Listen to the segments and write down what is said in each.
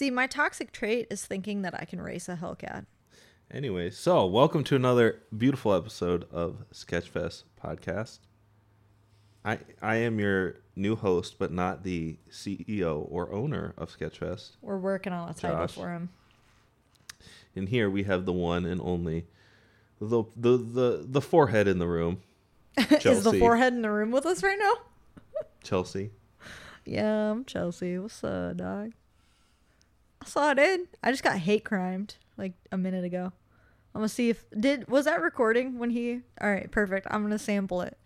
See, my toxic trait is thinking that I can race a Hellcat. Anyway, so welcome to another beautiful episode of Sketchfest podcast. I I am your new host, but not the CEO or owner of Sketchfest. We're working on a title Josh. for him. And here we have the one and only the the the, the forehead in the room, is the forehead in the room with us right now? Chelsea. Yeah, I'm Chelsea. What's up, dog? I saw it in. I just got hate crimed like a minute ago. I'm gonna see if did was that recording when he. All right, perfect. I'm gonna sample it.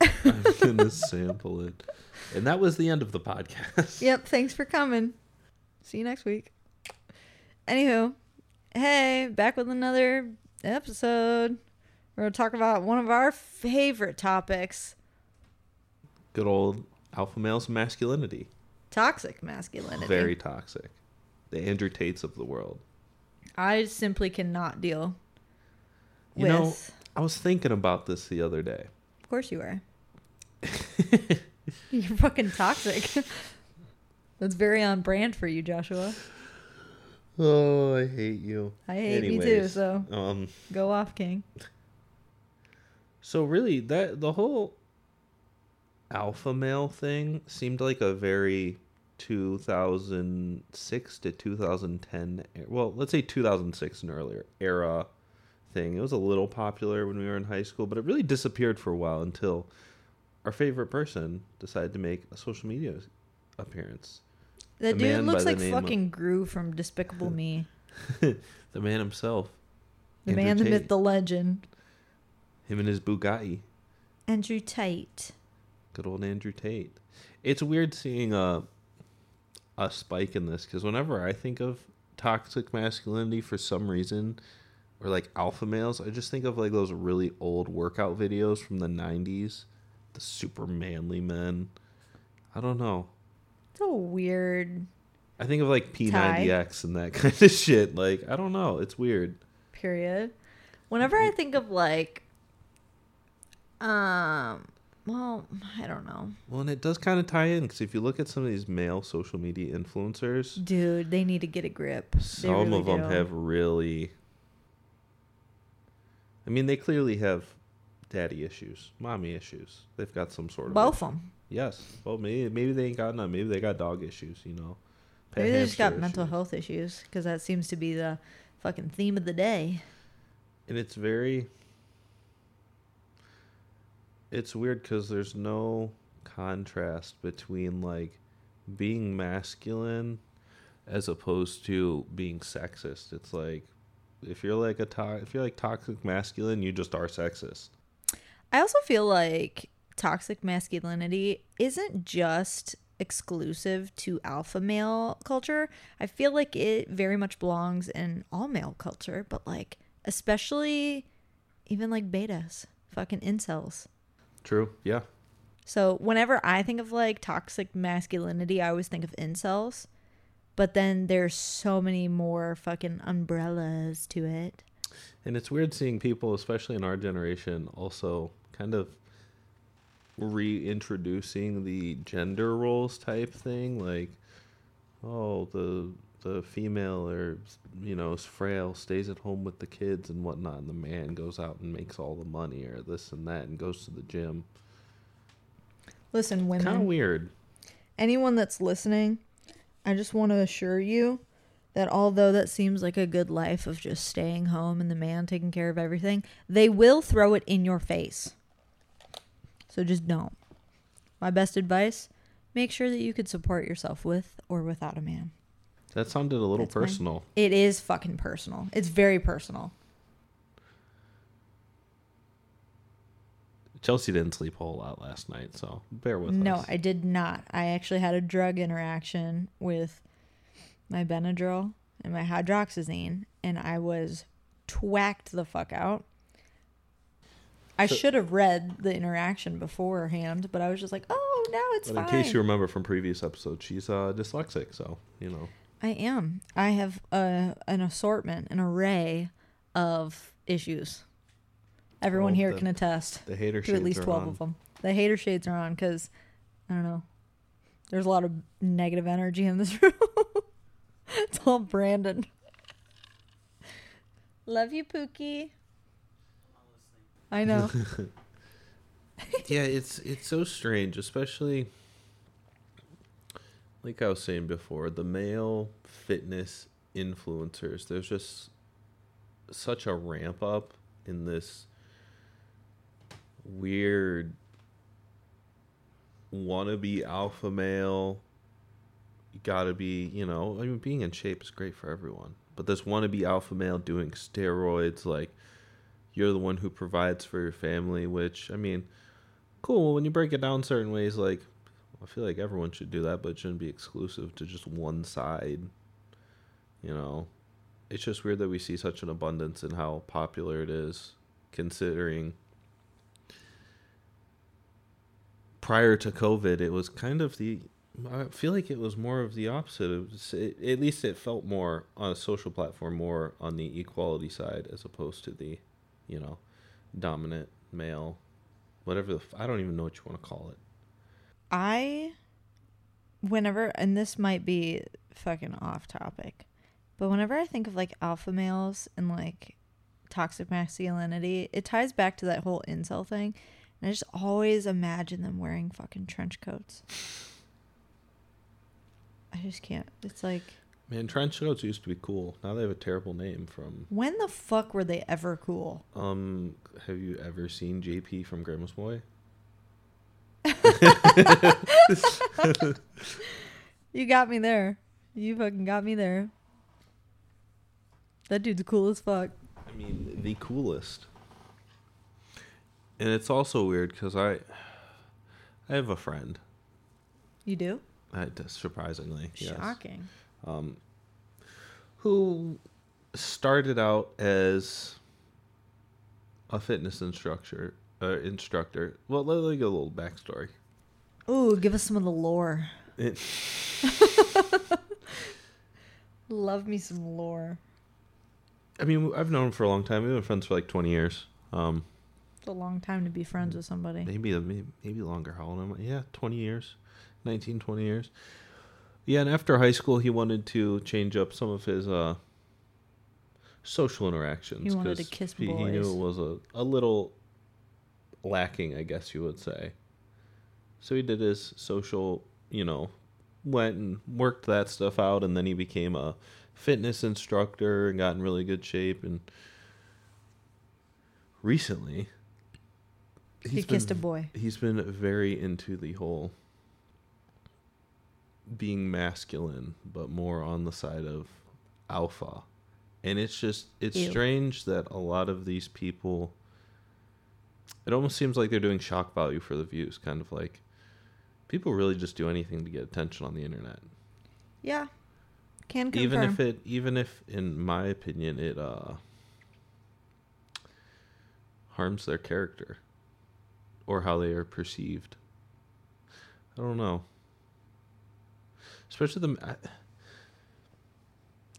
I'm gonna sample it. And that was the end of the podcast. Yep. Thanks for coming. See you next week. Anywho, hey, back with another episode. We're gonna talk about one of our favorite topics: Good old alpha male's masculinity. toxic masculinity. Very toxic. The Andrew Tates of the world. I simply cannot deal You with. know, I was thinking about this the other day. Of course you are. You're fucking toxic. That's very on brand for you, Joshua. Oh, I hate you. I hate me too, so Um, go off, King. so really, that the whole alpha male thing seemed like a very 2006 to 2010. e- Well, let's say 2006 and earlier era thing. It was a little popular when we were in high school, but it really disappeared for a while until our favorite person decided to make a social media appearance. the, A dude looks the like name of- fucking Gru from Despicable Me. the man himself. The Andrew man, the Tate. myth, the legend. Him and his Bugatti. Andrew Tate. Good old Andrew Tate. It's weird seeing a a spike in this because whenever I think of toxic masculinity, for some reason, or like alpha males, I just think of like those really old workout videos from the '90s, the super manly men. I don't know. It's a weird I think of like P90X and that kind of shit. Like I don't know. It's weird. period. Whenever I think of like, um, well, I don't know, Well, and it does kind of tie in because if you look at some of these male social media influencers, dude, they need to get a grip. Some really of them do. have really. I mean, they clearly have daddy issues, mommy issues. They've got some sort of. both of them. Yes. Well, maybe maybe they ain't got none. Maybe they got dog issues. You know. Pet Maybe they just got hamster mental health issues because that seems to be the fucking theme of the day. And it's very. It's weird because there's no contrast between like being masculine as opposed to being sexist. It's like if you're like a to- if you're like toxic masculine, you just are sexist. I also feel like toxic masculinity isn't just exclusive to alpha male culture. I feel like it very much belongs in all male culture, but like especially even like betas, fucking incels. True. Yeah. So whenever I think of like toxic masculinity, I always think of incels. But then there's so many more fucking umbrellas to it. And it's weird seeing people, especially in our generation, also kind of reintroducing the gender roles type thing. Like, oh, the the female or you know is frail, stays at home with the kids and whatnot, and the man goes out and makes all the money or this and that and goes to the gym. Listen, women. Kind of weird. anyone that's listening, I just want to assure you that although that seems like a good life of just staying home and the man taking care of everything, they will throw it in your face. So just don't. My best advice make sure that you could support yourself with or without a man. That sounded a little That's mine. personal. It is fucking personal. It's very personal. Chelsea didn't sleep a whole lot last night, so bear with No, us. No, I did not. I actually had a drug interaction with my Benadryl and my hydroxyzine, and I was twacked the fuck out. I So- should have read the interaction beforehand, but I was just like, "Oh, now it's But in case you remember from previous episodes, she's uh, dyslexic, so you know. I am. I have uh, an assortment, an array of issues. Everyone Well, here the- can attest The hater to at least 12 on. of them. The hater shades are on because, I don't know, there's a lot of negative energy in this room. it's all Brandon. Love you, Pookie. I know. yeah, it's it's so strange, especially like I was saying before, the male fitness influencers. There's just such a ramp up in this weird wannabe alpha male. You gotta be, you know, I mean, being in shape is great for everyone, but this wannabe alpha male doing steroids, like you're the one who provides for your family, which I mean, cool. When you break it down certain ways, like I feel like everyone should do that, but it shouldn't be exclusive to just one side. You know, it's just weird that we see such an abundance in how popular it is, considering prior to COVID, it was kind of the. I feel like it was more of the opposite. It was, it, at least it felt more on a social platform, more on the equality side, as opposed to the, you know, dominant male, whatever the. I don't even know what you want to call it. I, whenever, and this might be fucking off topic, but whenever I think of like alpha males and like toxic masculinity, it ties back to that whole incel thing. And I just always imagine them wearing fucking trench coats. I just can't. It's like, Man, trench coats used to be cool. Now they have a terrible name from. when the fuck were they ever cool? Um, have you ever seen JP from Grandma's Boy? You got me there. You fucking got me there. That dude's cool as fuck. I mean, the coolest. And it's also weird because I, I have a friend. You do? I, surprisingly, yes, Shocking. um, who started out as a fitness instructor. Uh, instructor. Well, let, me get a little backstory. Ooh, give us some of the lore. It, Love me some lore. I mean, I've known him for a long time. We've been friends for like twenty years. Um, It's a long time to be friends with somebody. maybe maybe, maybe longer. How old am I? Yeah, 20 years. 19, 20 years. Yeah, and after high school, he wanted to change up some of his uh, social interactions. He wanted to kiss he, he knew it was a, a little lacking, I guess you would say. So he did his social, you know, went and worked that stuff out, and then he became a fitness instructor and got in really good shape. And recently, he kissed a boy. he's been very into the whole being masculine but more on the side of alpha and it's just it's Ew. strange that a lot of these people it almost seems like they're doing shock value for the views kind of like people really just do anything to get attention on the internet Yeah. Can confirm. even if it even if in my opinion it uh harms their character or how they are perceived i don't know especially the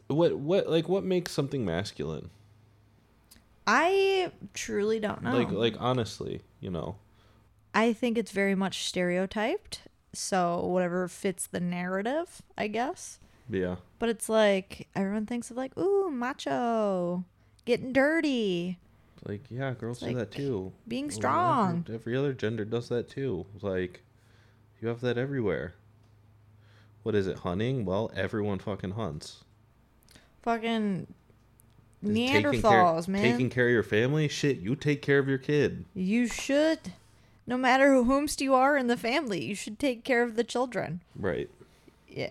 what what like what makes something masculine I truly don't know. like like honestly you know I think it's very much stereotyped. So whatever fits the narrative, I guess. yeah But it's like everyone thinks of like, ooh, macho, getting dirty, like yeah girls It's do like that too being strong. every, every other gender does that too like you have that everywhere what is it hunting well everyone fucking hunts Fucking Taking care- Neanderthals, man. Taking care of your family, shit. You take care of your kid. You should. No matter who whomst you are in the family, you should take care of the children. Right.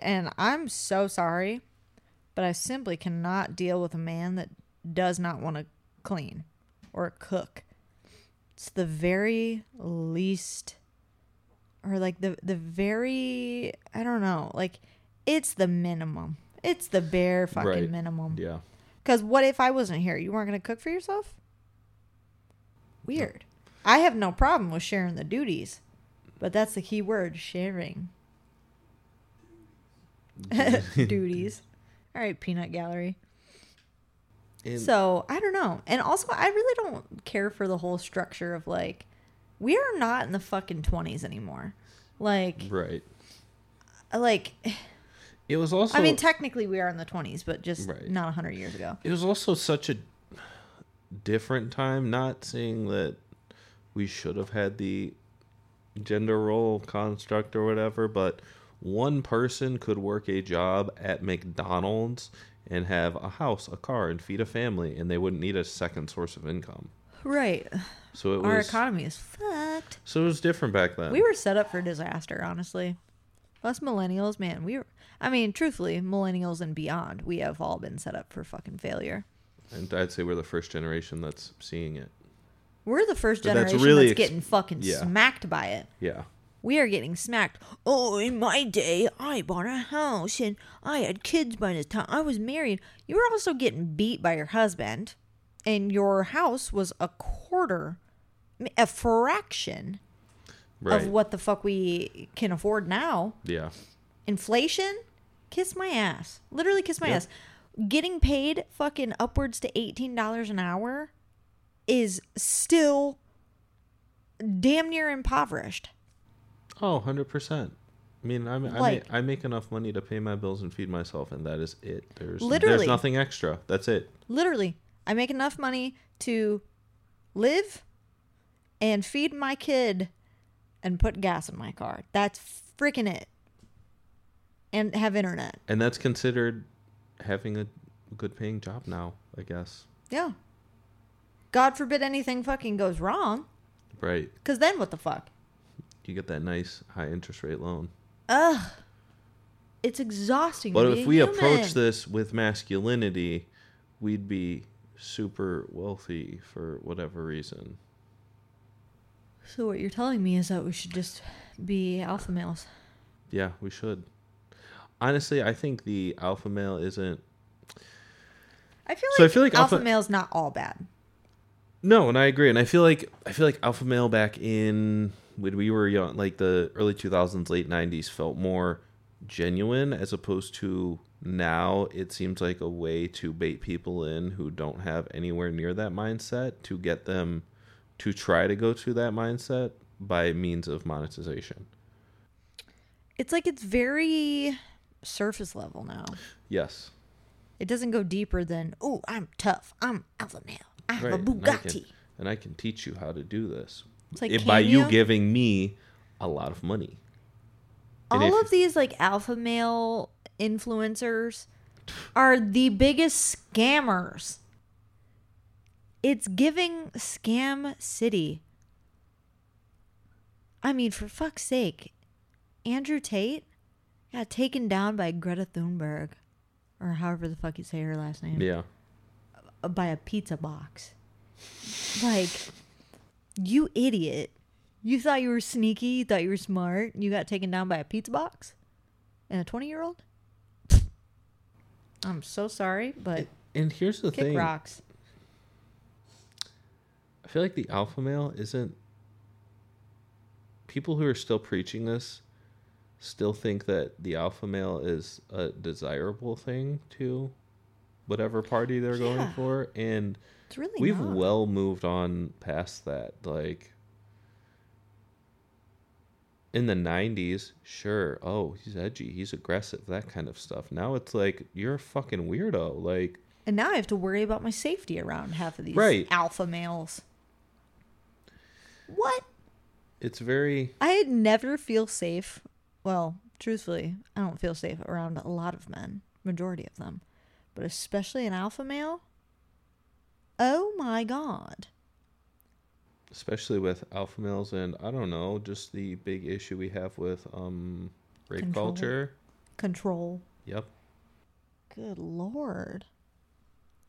And I'm so sorry, but I simply cannot deal with a man that does not want to clean or cook. It's the very least or like the the very I don't know, like it's the minimum. It's the bare fucking Right. minimum. Yeah. Cuz what if I wasn't here? You weren't going to cook for yourself? Weird. I have no problem with sharing the duties. But that's the key word, sharing. duties. All right, peanut gallery. And So I don't know. And also, I really don't care for the whole structure of like, we are not in the fucking 20s anymore. Like, right. like, It was also I mean, technically we are in the 20s, but just Right. not 100 years ago. it was also such a different time not saying that we should have had the gender role construct or whatever but one person could work a job at McDonald's and have a house a car and feed a family and they wouldn't need a second source of income Right. so it Our was economy is fucked. so it was different back then We were set up for disaster, honestly. Us millennials, man, we were. I mean, truthfully, millennials and beyond, we have all been set up for fucking failure. and i'd say we're the first generation that's seeing it We're the first But that's generation that's, really ex- getting fucking yeah. smacked by it. yeah We are getting smacked. Oh, in my day, I bought a house and I had kids by the time I was married. You were also getting beat by your husband, and your house was a quarter, a fraction right of what the fuck we can afford now. yeah Inflation, kiss my ass. Literally kiss my Yep. ass. Getting paid fucking upwards to $18 an hour is still damn near impoverished. Oh, 100%. I mean, I'm, I, make, I make enough money to pay my bills and feed myself, and that is it. There's Literally. there's nothing extra. That's it. Literally, I make enough money to live and feed my kid and put gas in my car. That's freaking it. And have internet. And that's considered having a good paying job now, I guess. Yeah. God forbid anything fucking goes wrong. Right. Because then what the fuck? You get that nice high interest rate loan. Ugh. It's exhausting. But if we human. approach this with masculinity, we'd be super wealthy for whatever reason. So what you're telling me is that we should just be alpha males. Yeah, we should. Honestly, I think the alpha male isn't I feel like, So I feel like alpha, alpha- male's not all bad. No, and I agree, and I feel like I feel like alpha male back in when we were young, like the early two thousands, late nineties, felt more genuine as opposed to now. It seems like a way to bait people in who don't have anywhere near that mindset to get them to try to go to that mindset by means of monetization. It's like it's very surface level now. Yes, It doesn't go deeper than, oh, I'm tough. I'm alpha male. I have right. a and I Bugatti. can- and I can teach you how to do this It's like, If- by you you? giving me a lot of money. All if- of these like alpha male influencers are the biggest scammers. It's giving scam city. I mean, for fuck's sake, Andrew Tate got taken down by Greta Thunberg, or however the fuck you say her last name. Yeah. uh, by a pizza box. Like, you idiot. You thought you were sneaky, you thought you were smart, and you got taken down by a pizza box? And a 20 year old? I'm so sorry, but And here's the kick thing. rocks. I feel like the alpha male isn't. People who are still preaching this still think that the alpha male is a desirable thing to whatever party they're going for. And It's really we've not. well moved on past that. Like, in the 90s, sure, oh, he's edgy, he's aggressive, that kind of stuff. Now it's like, you're a fucking weirdo. Like, And now I have to worry about my safety around half of these Right. alpha males. What? it's very. I never feel safe. Well, truthfully, I don't feel safe around a lot of men, majority of them, but especially an alpha male. Oh my god. especially with alpha males and I don't know, just the big issue we have with um rape Control. culture. Control. Yep. Good lord.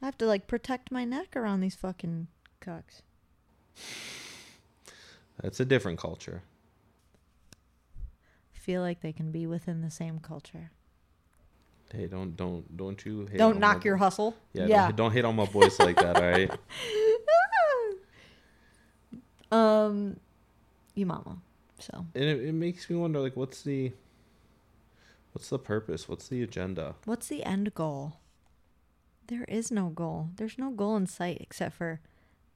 I have to like protect my neck around these fucking cucks. That's a different culture. Feel like they can be within the same culture. Hey, don't don't don't you hate Don't on knock your bo- hustle. Yeah, yeah. Don't, don't hate on my boys like that, all right? um, you mama. So And it, it makes me wonder like what's the what's the purpose? What's the agenda? What's the end goal? There is no goal. There's no goal in sight except for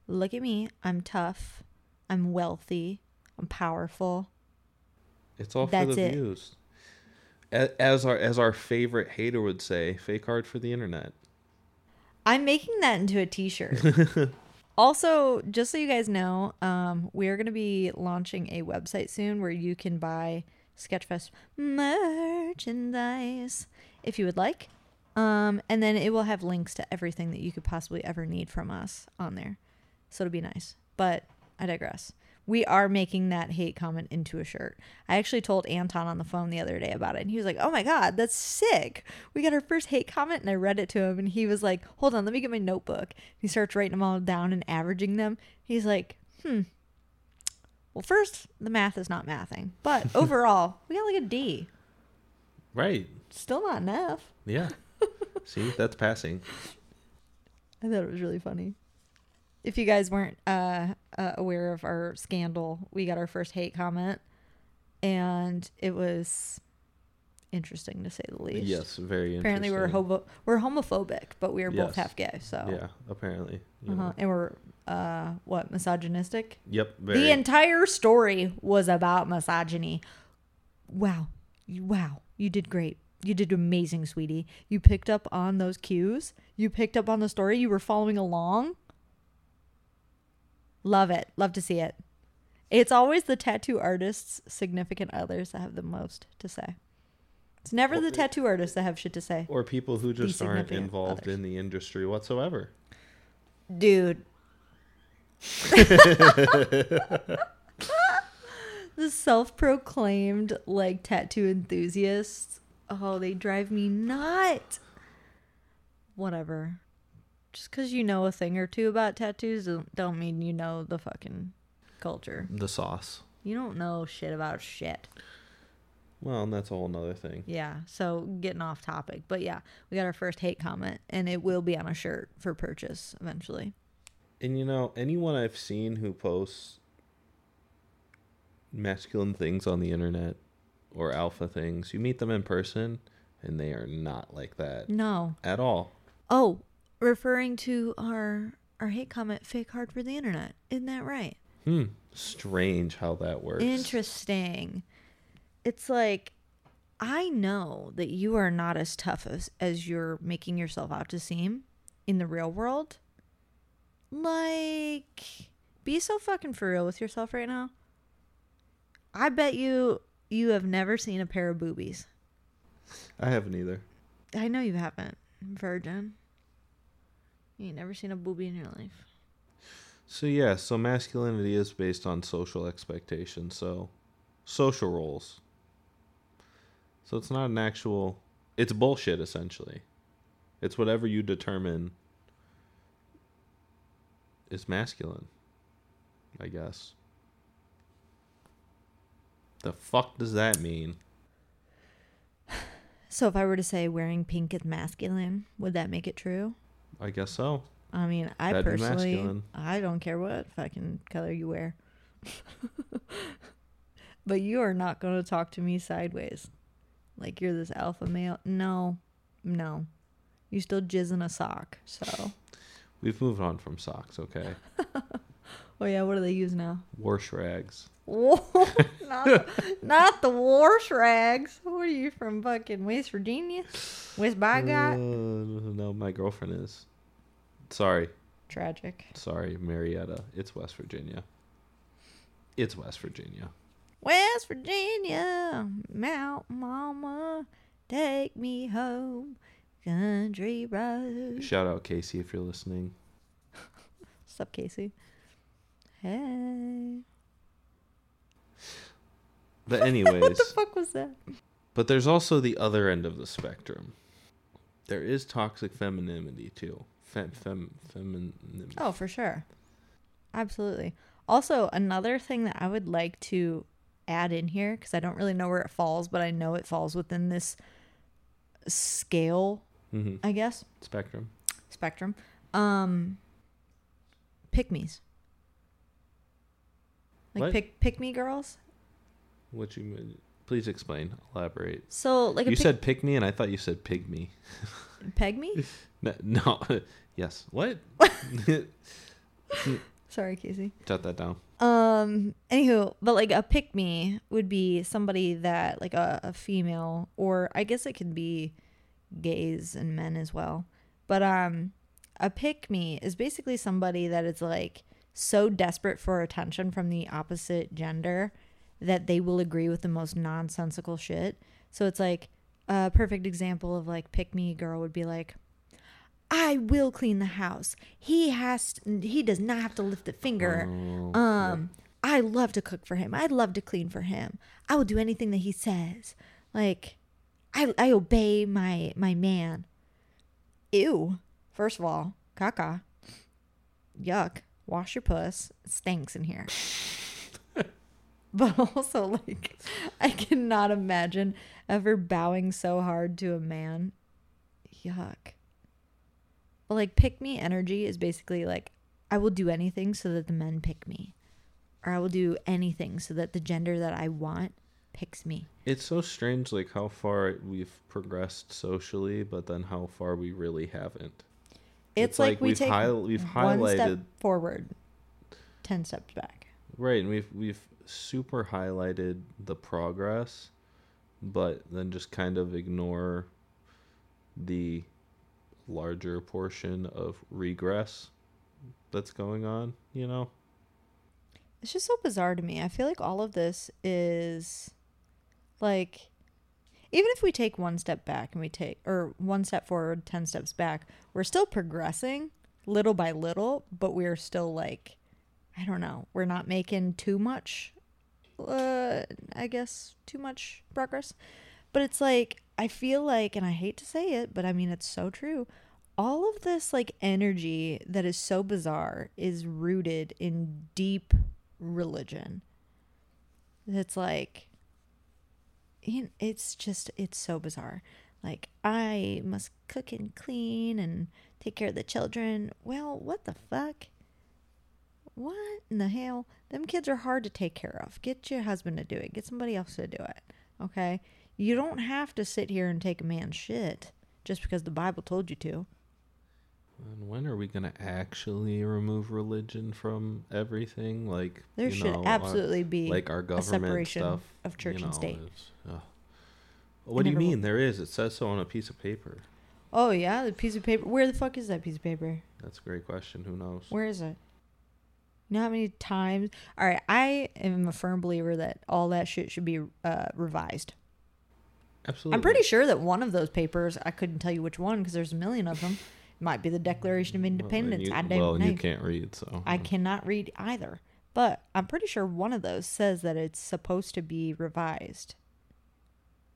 look at me. I'm tough. I'm wealthy. I'm powerful. It's all That's for the it. views. As our as our favorite hater would say, fake art for the internet. I'm making that into a t-shirt. also, just so you guys know, um, we're going to be launching a website soon where you can buy Sketchfest merchandise if you would like. Um, and then it will have links to everything that you could possibly ever need from us on there. So it'll be nice. But I digress. We are making that hate comment into a shirt. I actually told Anton on the phone the other day about it, and he was like, "Oh my god, that's sick! We got our first hate comment." And I read it to him, and he was like, "Hold on, let me get my notebook." He starts writing them all down and averaging them. He's like, "Hmm. Well, first, the math is not mathing, but overall, we got like a D. Right. Still not enough." Yeah. See, that's passing. I thought it was really funny. If you guys weren't uh, uh, aware of our scandal, we got our first hate comment, and it was interesting to say the least. Yes, very Apparently, we're homo- we're homophobic, but we are both half gay. So Yeah, apparently. uh-huh. and we're uh, what misogynistic. Yep. Very. The entire story was about misogyny. Wow, You- wow, you did great. You did amazing, sweetie. You picked up on those cues. You picked up on the story. You were following along. Love it. Love to see it. It's always the tattoo artist's significant others that have the most to say. It's never the tattoo artists that have shit to say. or people who just aren't involved others. in the industry whatsoever. Dude. the self-proclaimed like tattoo enthusiasts. Oh, they drive me nuts. Whatever. Just because you know a thing or two about tattoos don't, mean you know the fucking culture. The sauce. You don't know shit about shit. Well, and that's a whole nother thing. Yeah. So getting off topic, but yeah, we got our first hate comment, and it will be on a shirt for purchase eventually. And you know, anyone I've seen who posts masculine things on the internet or alpha things, you meet them in person and they are not like that No. at all. Oh, referring to our our hate comment, fake hard for the internet. Isn't that right? Hmm. Strange how that works. Interesting. It's like I know that you are not as tough as as you're making yourself out to seem in the real world. Like be so fucking for real with yourself right now. I bet you you have never seen a pair of boobies. I haven't either. I know you haven't. Virgin. You ain't never seen a booby in your life. So yeah, so masculinity is based on social expectations, so social roles. So it's not an actual it's bullshit essentially. It's whatever you determine is masculine. I guess. The fuck does that mean? So if I were to say wearing pink is masculine, would that make it true? I guess so. I mean, I That'd personally. I don't care what fucking color you wear. but you are not going to talk to me sideways. Like you're this alpha male. No, no. You still jizz in a sock. So, We've moved on from socks, okay? oh yeah, what do they use now? Wash rags. Whoa, not, not the wash rags. What are you from fucking West Virginia? West by Uh, God? no, my girlfriend is. Sorry. Tragic. Sorry, Marietta. It's West Virginia. It's West Virginia. West Virginia, Mount Mama, take me home, country road. Shout out Casey if you're listening. What's up, Casey? Hey. But anyways, What the fuck was that? but there's also the other end of the spectrum. There is toxic femininity too. Fem, fem, femininity. Oh, for sure. Absolutely. Also, another thing that I would like to add in here, because I don't really know where it falls, but I know it falls within this scale, hmm I guess, Spectrum. spectrum. Um, pick me's. Like What? pick pick me girls. What you mean? Please explain. Elaborate. So like You pick- said pick me, and I thought you said pig me. peg me. No. no. yes. What? Sorry, Casey. Jot that down. Um. Anywho, but like a pick me would be somebody that like a, a female, or I guess it could be gays and men as well. But um, a pick me is basically somebody that is like so desperate for attention from the opposite gender that they will agree with the most nonsensical shit. So it's like a perfect example of like pick me girl would be like, I will clean the house. He has he does not have to lift a finger. Oh, Um, I love to cook for him. I'd love to clean for him. I will do anything that he says. Like, I I obey my my man. Ew. First of all, caca. Yuck. Wash your puss. It stinks in here. but also, like, I cannot imagine ever bowing so hard to a man. Yuck. But like, pick me energy is basically like, I will do anything so that the men pick me. Or I will do anything so that the gender that I want picks me. It's so strange, like how far we've progressed socially, but then how far we really haven't. It's, It's like, like we we've take hi- we've one step forward, ten steps back. Right, and we've we've super highlighted the progress, but then just kind of ignore the larger portion of regress that's going on. You know, It's just so bizarre to me. I feel like all of this is like even if we take one step back and we take or one step forward, 10 steps back, we're still progressing little by little, but we're still like I don't know, we're not making too much uh I guess too much progress. But it's like I feel like and I hate to say it, but I mean it's so true. All of this like energy that is so bizarre is rooted in deep religion. It's like it's just it's so bizarre. Like I must cook and clean and take care of the children. Well, what the fuck? What in the hell? Them kids are hard to take care of. Get your husband to do it. Get somebody else to do it. Okay? You don't have to sit here and take a man's shit just because the Bible told you to. and when are we gonna actually remove religion from everything? Like There you should know, our- absolutely be like our government separation stuff of church and know, state. is-. What do you will- mean? There is. It says so on a piece of paper. Oh yeah, the piece of paper. Where the fuck is that piece of paper? That's a great question. Who knows? Where is it? You know how many times? All right, I am a firm believer that all that shit should be uh, revised. Absolutely. I'm pretty sure that one of those papers, I couldn't tell you which one because there's a million of them, might be the Declaration of Well, Independence. you- I don't well, know. you can't read, so I cannot read either, but I'm pretty sure one of those says that it's supposed to be revised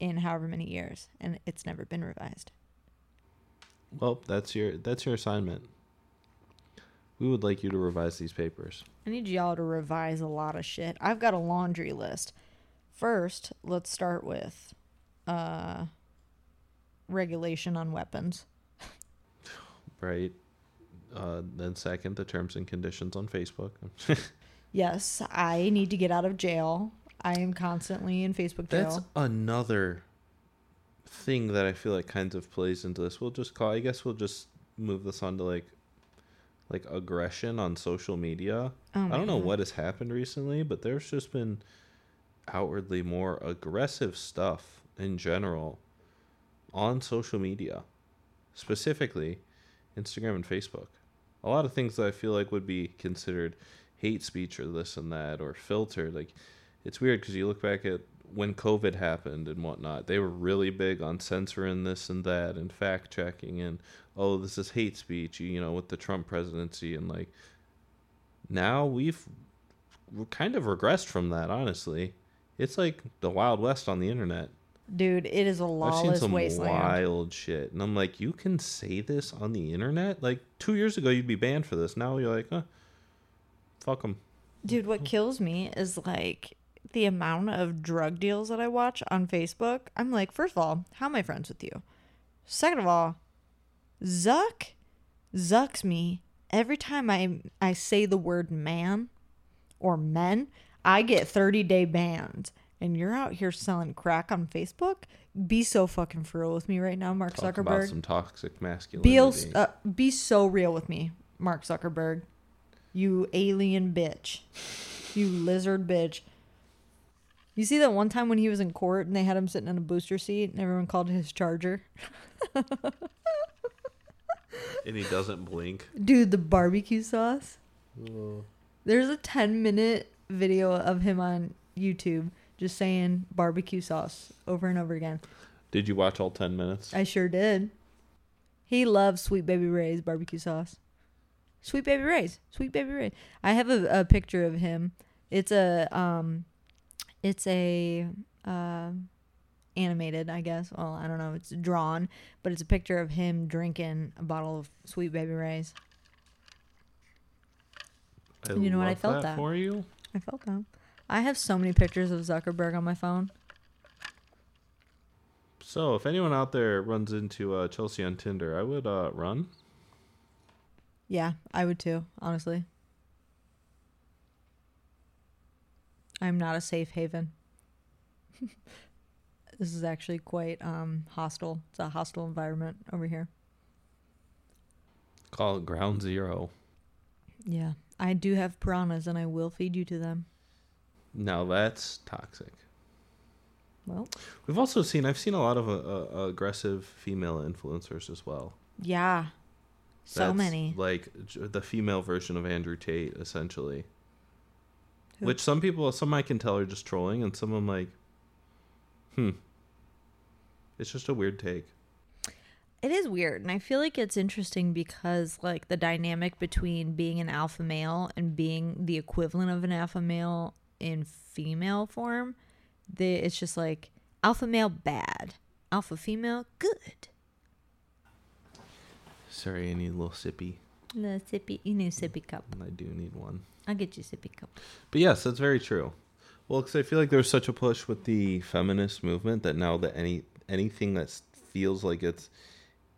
in however many years, and it's never been revised. Well, that's your that's your assignment. We would like you to revise these papers. I need y'all to revise a lot of shit. I've got a laundry list. First, let's start with uh regulation on weapons. right? Uh, then second, the terms and conditions on Facebook. Yes, I need to get out of jail. I am constantly in Facebook jail. That's another thing that I feel like kind of plays into this. We'll just call. I guess we'll just move this on to like, like aggression on social media. Oh I don't know God. what has happened recently, but there's just been outwardly more aggressive stuff in general on social media, specifically Instagram and Facebook. A lot of things that I feel like would be considered hate speech or this and that or filtered. Like, it's weird because you look back at when COVID happened and whatnot, they were really big on censoring this and that and fact checking and, oh, this is hate speech, you know, with the Trump presidency. And like, now we've we're kind of regressed from that, honestly. It's like the Wild West on the internet. Dude, it is a I've seen some wasteland. wild shit. And I'm like, you can say this on the internet? Like, two years ago, you'd be banned for this. Now you're like, huh, fuck them. Dude, what kills me is like the amount of drug deals that I watch on Facebook. I'm like, first of all, how am I friends with you? Second of all, Zuck zucks me every time I I say the word man or men, I get 30 day bans. And you're out here selling crack on Facebook? Be so fucking for real with me right now, Mark Talk about Zuckerberg. some toxic Be, masculinity. uh, be so real with me, Mark Zuckerberg. You alien bitch. You lizard bitch. You see that one time when he was in court and they had him sitting in a booster seat and everyone called it his charger? And he doesn't blink. Dude, the barbecue sauce. Oh. There's a 10 minute video of him on YouTube just saying barbecue sauce over and over again. Did you watch all 10 minutes? I sure did. He loves Sweet Baby Ray's barbecue sauce. Sweet Baby Ray's. Sweet Baby Ray's. I have a, a picture of him. It's a um it's a uh, animated, I guess. Well, I don't know. It's drawn, but it's a picture of him drinking a bottle of Sweet Baby Ray's. I You know what? I felt that. for you. I felt that. I have so many pictures of Zuckerberg on my phone. So, if anyone out there runs into uh, Chelsea on Tinder, I would uh, run. Yeah, I would too, honestly. I'm not a safe haven. this is actually quite um, hostile. It's a hostile environment over here. Call it ground zero. Yeah. I do have piranhas and I will feed you to them. Now that's toxic. Well, We've also seen, I've seen a lot of uh, uh, aggressive female influencers as well. yeah. So That's many. Like the female version of Andrew Tate, essentially. Which some people, some I can tell are just trolling, and some I'm like, hmm. It's just a weird take. It is weird, and I feel like it's interesting because like the dynamic between being an alpha male and being the equivalent of an alpha male in female form, it's just like alpha male bad, alpha female good. Sorry, I need a little sippy. The sippy, you need a sippy cup. I do need one. I'll get you a sippy cup. But yes, that's very true. Well, because I feel like there's such a push with the feminist movement that now that any anything that feels like it's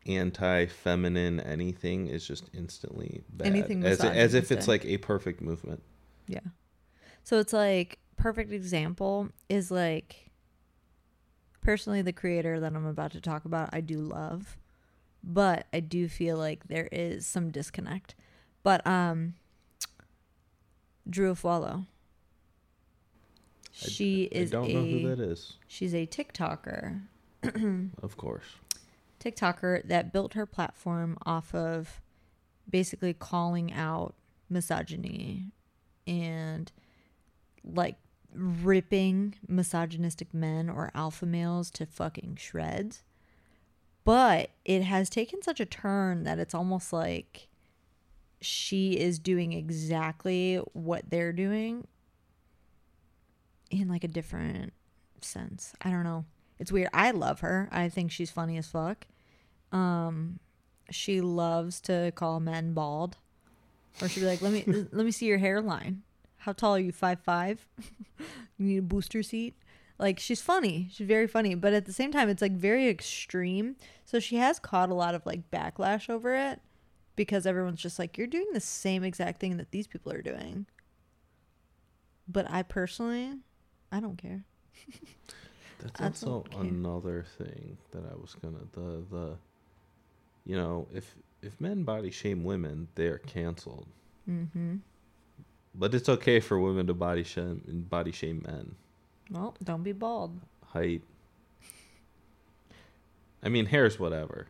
anti-feminine anything is just instantly bad. Anything as, as if it's like a perfect movement. Yeah. So it's like perfect example is like personally the creator that I'm about to talk about I do love, but I do feel like there is some disconnect. But um Drew Afualo. I- She is I don't a know who that is. she's a TikToker. Of course. TikToker that built her platform off of basically calling out misogyny and like ripping misogynistic men or alpha males to fucking shreds. But it has taken such a turn that it's almost like she is doing exactly what they're doing in like a different sense. I don't know. It's weird. I love her. I think she's funny as fuck. Um, she loves to call men bald, or she'd be like, "Let me let me see your hairline. How tall are you? Five five? you need a booster seat." Like she's funny. She's very funny, but at the same time, it's like very extreme. So she has caught a lot of like backlash over it because everyone's just like, "You're doing the same exact thing that these people are doing." But I personally, I don't care. That's I also another thing that I was gonna the the you know, if if men body shame women, they are canceled. Mm-hmm. But it's okay for women to body shame body shame men. Well, don't be bald. Height. I mean, hair's whatever.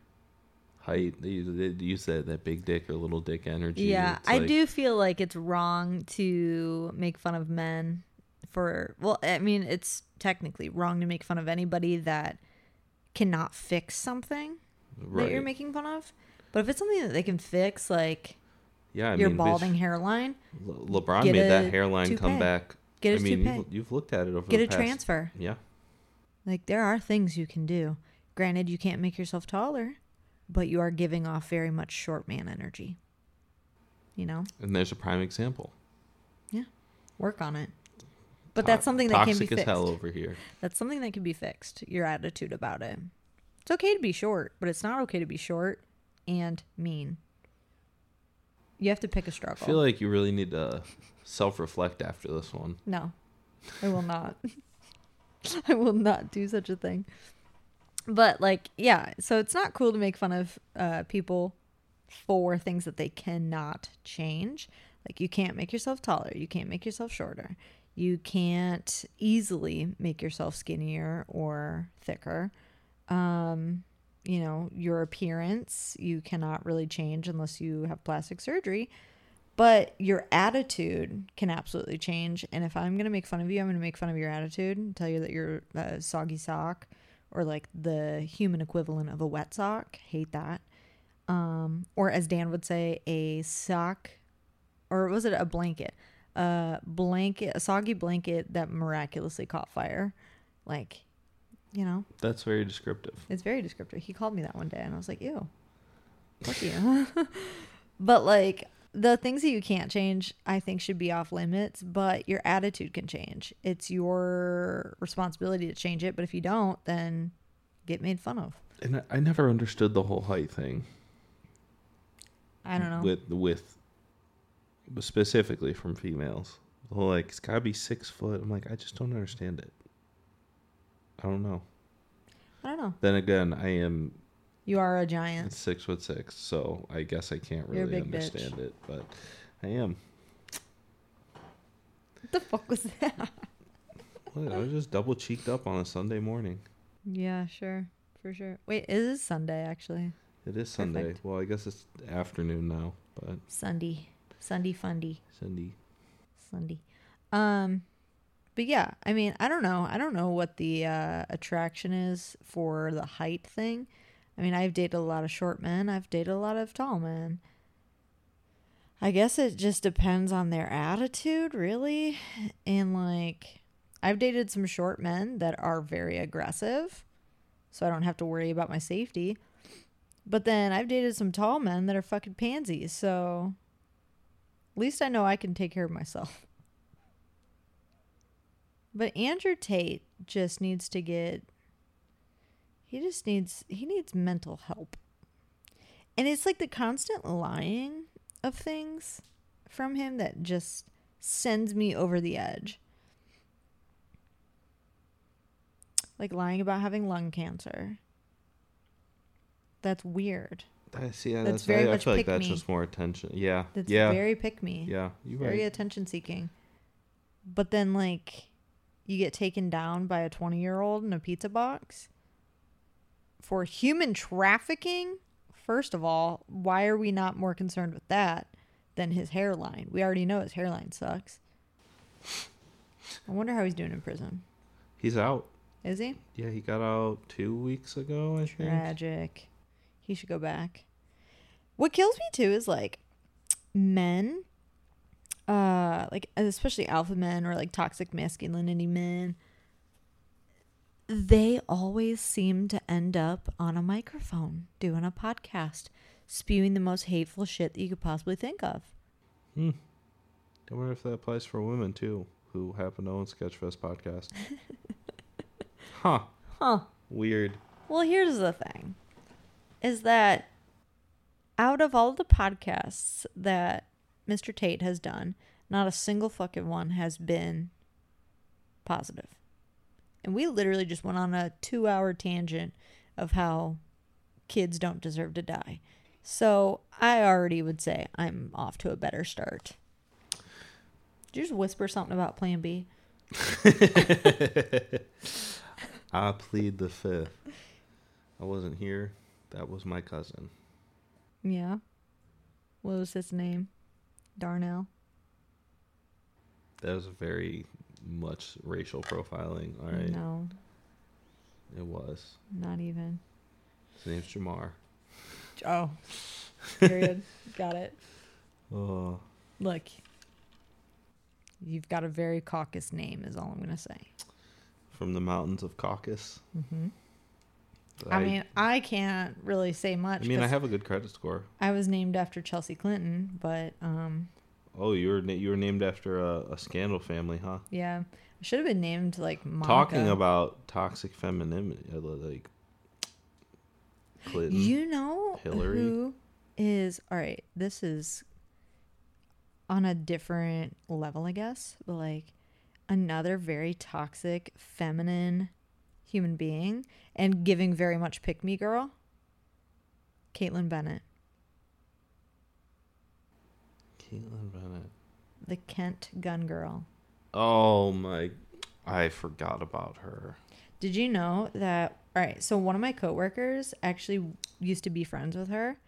Height. Use, they that, big dick or little dick energy. Yeah, It's I like- do feel like it's wrong to make fun of men for well, I mean, it's technically wrong to make fun of anybody that cannot fix something Right. that you're making fun of. But if it's something that they can fix, like yeah, I your mean, balding bitch, hairline, Le- LeBron made that hairline toupee. come back. get a I mean, toupee, you've, you've looked at it over get the a past. transfer. Yeah. Like there are things you can do. Granted, you can't make yourself taller, but you are giving off very much short man energy. You know, And there's a prime example. Yeah. Work on it. But that's something that can be toxic as fixed. hell over here. That's something that can be fixed. Your attitude about it. It's okay to be short, but it's not okay to be short and mean. You have to pick a struggle. I feel like you really need to self-reflect after this one. no, I will not. I will not do such a thing. But like, yeah, so it's not cool to make fun of uh, people for things that they cannot change. Like you can't make yourself taller, you can't make yourself shorter. You can't easily make yourself skinnier or thicker. Um, you know, your appearance, you cannot really change unless you have plastic surgery. But your attitude can absolutely change. And if I'm going to make fun of you, I'm going to make fun of your attitude and tell you that you're a soggy sock or like the human equivalent of a wet sock. Hate that. Um, or as Dan would say, a sock, or was it a blanket? A blanket, a soggy blanket that miraculously caught fire. Like, you know, That's very descriptive. it's very descriptive. He called me that one day, and I was like, "Ew, fuck you." but like the things that you can't change, I think should be off limits. But your attitude can change. It's your responsibility to change it. But if you don't, then get made fun of. And I, never understood the whole height thing. I don't know. With the with specifically from females. The whole like it's gotta be six foot. I'm like, I just don't understand it. I don't know. I don't know. Then again, I am You are a giant. six foot six, so I guess I can't really big bitch. understand it. But I am. What the fuck was that? What, I was just double cheeked up on a Sunday morning. yeah, sure, for sure. Wait, it is Sunday actually. It is Sunday. Perfect. Well, I guess it's afternoon now, but Sunday, Sunday fundy. Sunday. Sunday. Um, but yeah, I mean, I don't know. I don't know what the uh, attraction is for the height thing. I mean, I've dated a lot of short men. I've dated a lot of tall men. I guess it just depends on their attitude, really. And like, I've dated some short men that are very aggressive, so I don't have to worry about my safety. But then I've dated some tall men that are fucking pansies, so at least I know I can take care of myself. But Andrew Tate just needs to get he just needs he needs mental help. And it's like the constant lying of things from him that just sends me over the edge. Like lying about having lung cancer. That's weird. I see. Yeah, That's that's, very I, I feel like that's me. just more attention. Yeah. That's yeah. very pick me. yeah. You very right. attention seeking. But then like you get taken down by a 20 year old in a pizza box for human trafficking. First of all, why are we not more concerned with that than his hairline? We already know his hairline sucks. I wonder how he's doing in prison. He's out. Is he? Yeah, he got out two weeks ago. I think. Tragic. He should go back. What kills me too is like men, uh, like especially alpha men or like toxic masculinity men. They always seem to end up on a microphone doing a podcast, spewing the most hateful shit that you could possibly think of. Hmm. I wonder if that applies for women too, who happen to own Sketchfest podcast. huh. Huh. Weird. Well, here's the thing is that out of all the podcasts that Mr. Tate has done, not a single fucking one has been positive. And we literally just went on a two hour tangent of how kids don't deserve to die. So I already would say I'm off to a better start. Did you just whisper something about Plan B? I plead the fifth. I wasn't here. That was my cousin. Yeah. What was his name? Darnell. That was a very much racial profiling. All right. No, It was. not even. His name's Jamar. Oh. Period. got it. Oh. Look. You've got a very caucus name, is all I'm going to say. From the mountains of Caucus. Mm-hmm. I, mean, I can't really say much. I mean, I have a good credit score. I was named after Chelsea Clinton, but um, Oh, you were you were named after a, a scandal family, huh? yeah, I should have been named like Monica. Talking about toxic femininity, uh, like Clinton. You know Hillary. who is all right? This is on a different level, I guess. But like another very toxic, feminine human being, and giving very much pick me girl. Kaitlin Bennett. Kaitlin Bennett. the Kent gun girl. Oh my! I forgot about her. Did you know that? All right, so one of my coworkers actually used to be friends with her,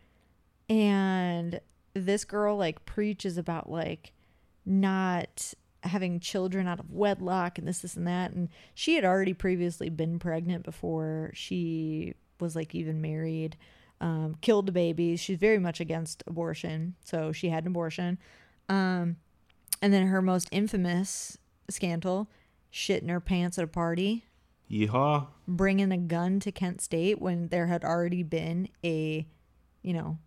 and this girl like preaches about like not having children out of wedlock and this this and that and she had already previously been pregnant before she was like even married um, killed the baby she's very much against abortion so she had an abortion um, and then her most infamous scandal shit in her pants at a party Yeehaw! bringing a gun to Kent State when there had already been a, you know,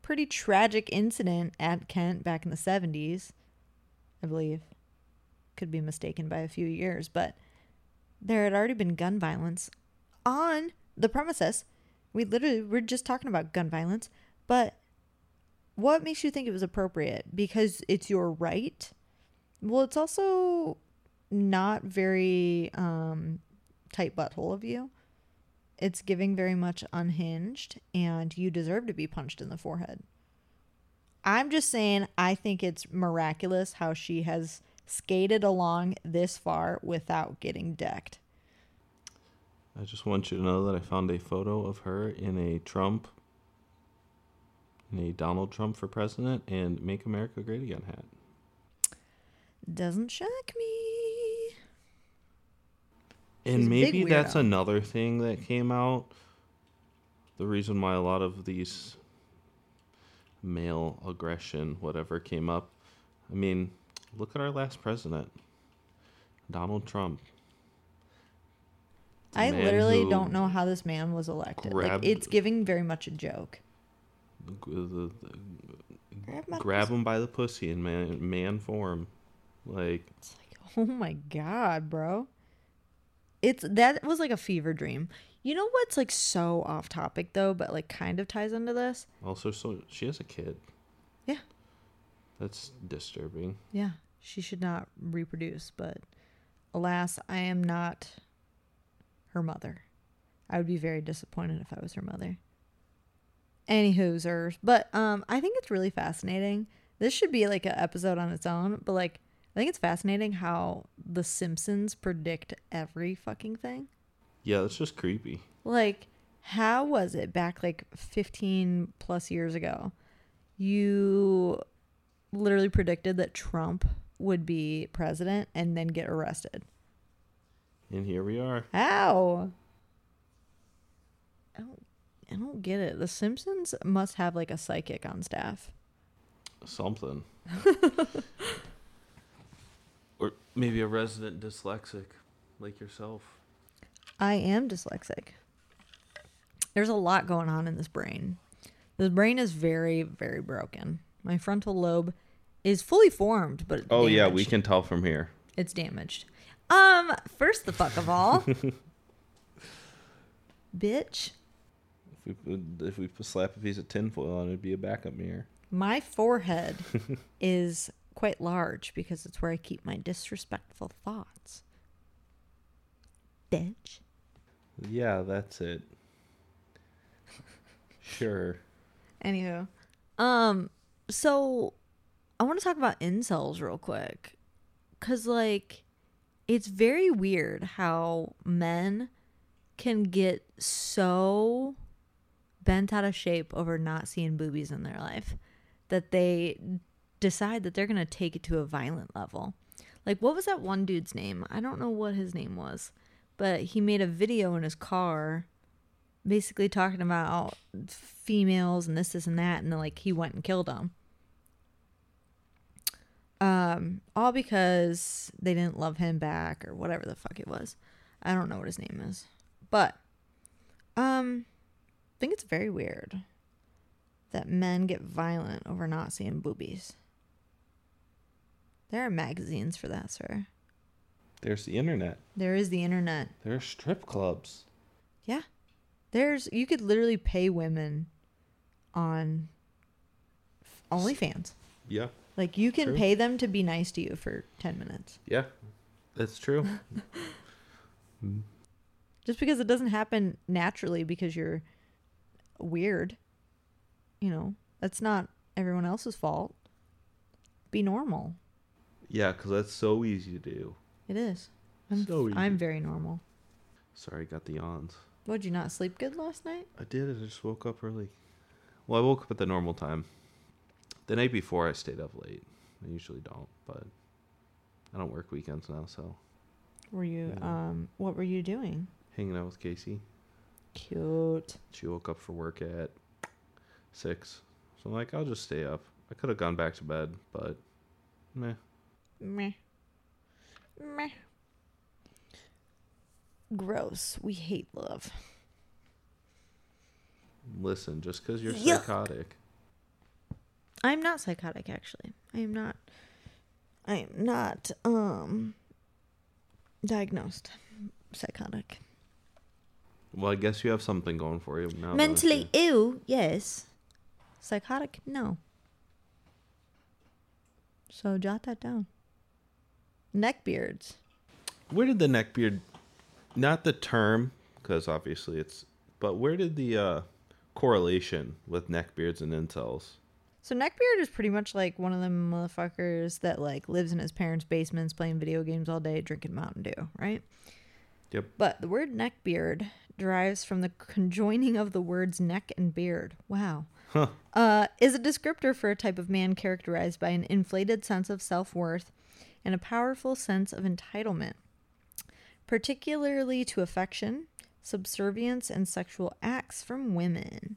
pretty tragic incident at Kent back in the 70s, I believe. Could be mistaken by a few years, but there had already been gun violence on the premises. We literally were just talking about gun violence, but what makes you think it was appropriate? Because it's your right? Well, it's also not very um, tight butthole of you. It's giving very much unhinged, and you deserve to be punched in the forehead. I'm just saying, I think it's miraculous how she has skated along this far without getting decked. I just want you to know that I found a photo of her in a Trump, in a Donald Trump for president and Make America Great Again hat. Doesn't shock me. And big maybe that's another thing that came out. The reason why a lot of these male aggression, whatever, came up. I mean, look at our last president, Donald Trump. The I literally don't know how this man was elected. grabbed- like, it's giving very much a joke. g- the- the- Grab my grab him by the pussy in man, man form. Like, It's like, oh my god, bro. It's that was like a fever dream. You know what's like so off topic though, but like kind of ties into this? also, so she has a kid. Yeah. That's disturbing. Yeah, she should not reproduce, but alas, I am not her mother. I would be very disappointed if I was her mother. Any hoosers, but um, I think it's really fascinating. This should be like an episode on its own, but like I think it's fascinating how The Simpsons predict every fucking thing. Yeah, that's just creepy. Like, how was it back like 15 plus years ago? You literally predicted that Trump would be president and then get arrested. And here we are. How? I don't, I don't get it. The Simpsons must have like a psychic on staff. Something. or maybe a resident dyslexic like yourself. I am dyslexic. There's a lot going on in this brain. This brain is very, very broken. My frontal lobe is fully formed, but Oh yeah, we can tell from here. It's damaged. Um, first the fuck of all, bitch. If we if we slap a piece of tinfoil on it, it'd be a backup mirror. My forehead is quite large because it's where I keep my disrespectful thoughts. Bitch. Yeah, that's it. Sure. Anywho, um, so I want to talk about incels real quick, cause like it's very weird how men can get so bent out of shape over not seeing boobies in their life that they decide that they're gonna take it to a violent level. Like, what was that one dude's name? I don't know what his name was, but he made a video in his car basically talking about females and this, this, and that, and then like he went and killed them. Um, all because they didn't love him back or whatever the fuck it was. I don't know what his name is, but um, I think it's very weird that men get violent over not seeing boobies. There are magazines for that, sir. There's the internet. There is the internet. There are strip clubs. Yeah. There's you could literally pay women on OnlyFans. Yeah. Like you can True. pay them to be nice to you for 10 minutes. Yeah. That's true. Just because it doesn't happen naturally because you're weird. You know, that's not everyone else's fault. Be normal. Yeah, because that's so easy to do. It is. I'm, So easy. I'm very normal. Sorry, got the yawns. Would you not sleep good last night? I did. I just woke up early. Well, I woke up at the normal time. The night before, I stayed up late. I usually don't, but I don't work weekends now, so Were you Yeah. um what were you doing? hanging out with Casey. Cute. She woke up for work at six, so I'm like, I'll just stay up. I could have gone back to bed, but meh. Meh. Meh. Gross. We hate love. Listen, just because you're Yuck. psychotic, I'm not psychotic actually. I am not I am not um diagnosed psychotic. well, I guess you have something going for you now. Mentally you? ill, yes. Psychotic, no. So jot that down. Neckbeards. Where did the neckbeard, not the term, because obviously it's, but where did the uh, correlation with neckbeards and incels? So neckbeard is pretty much like one of them motherfuckers that like lives in his parents' basements playing video games all day, drinking Mountain Dew, right? Yep. But the word neckbeard derives from the conjoining of the words neck and beard. Wow. Huh. Uh, is a descriptor for a type of man characterized by an inflated sense of self worth and a powerful sense of entitlement, particularly to affection, subservience, and sexual acts from women.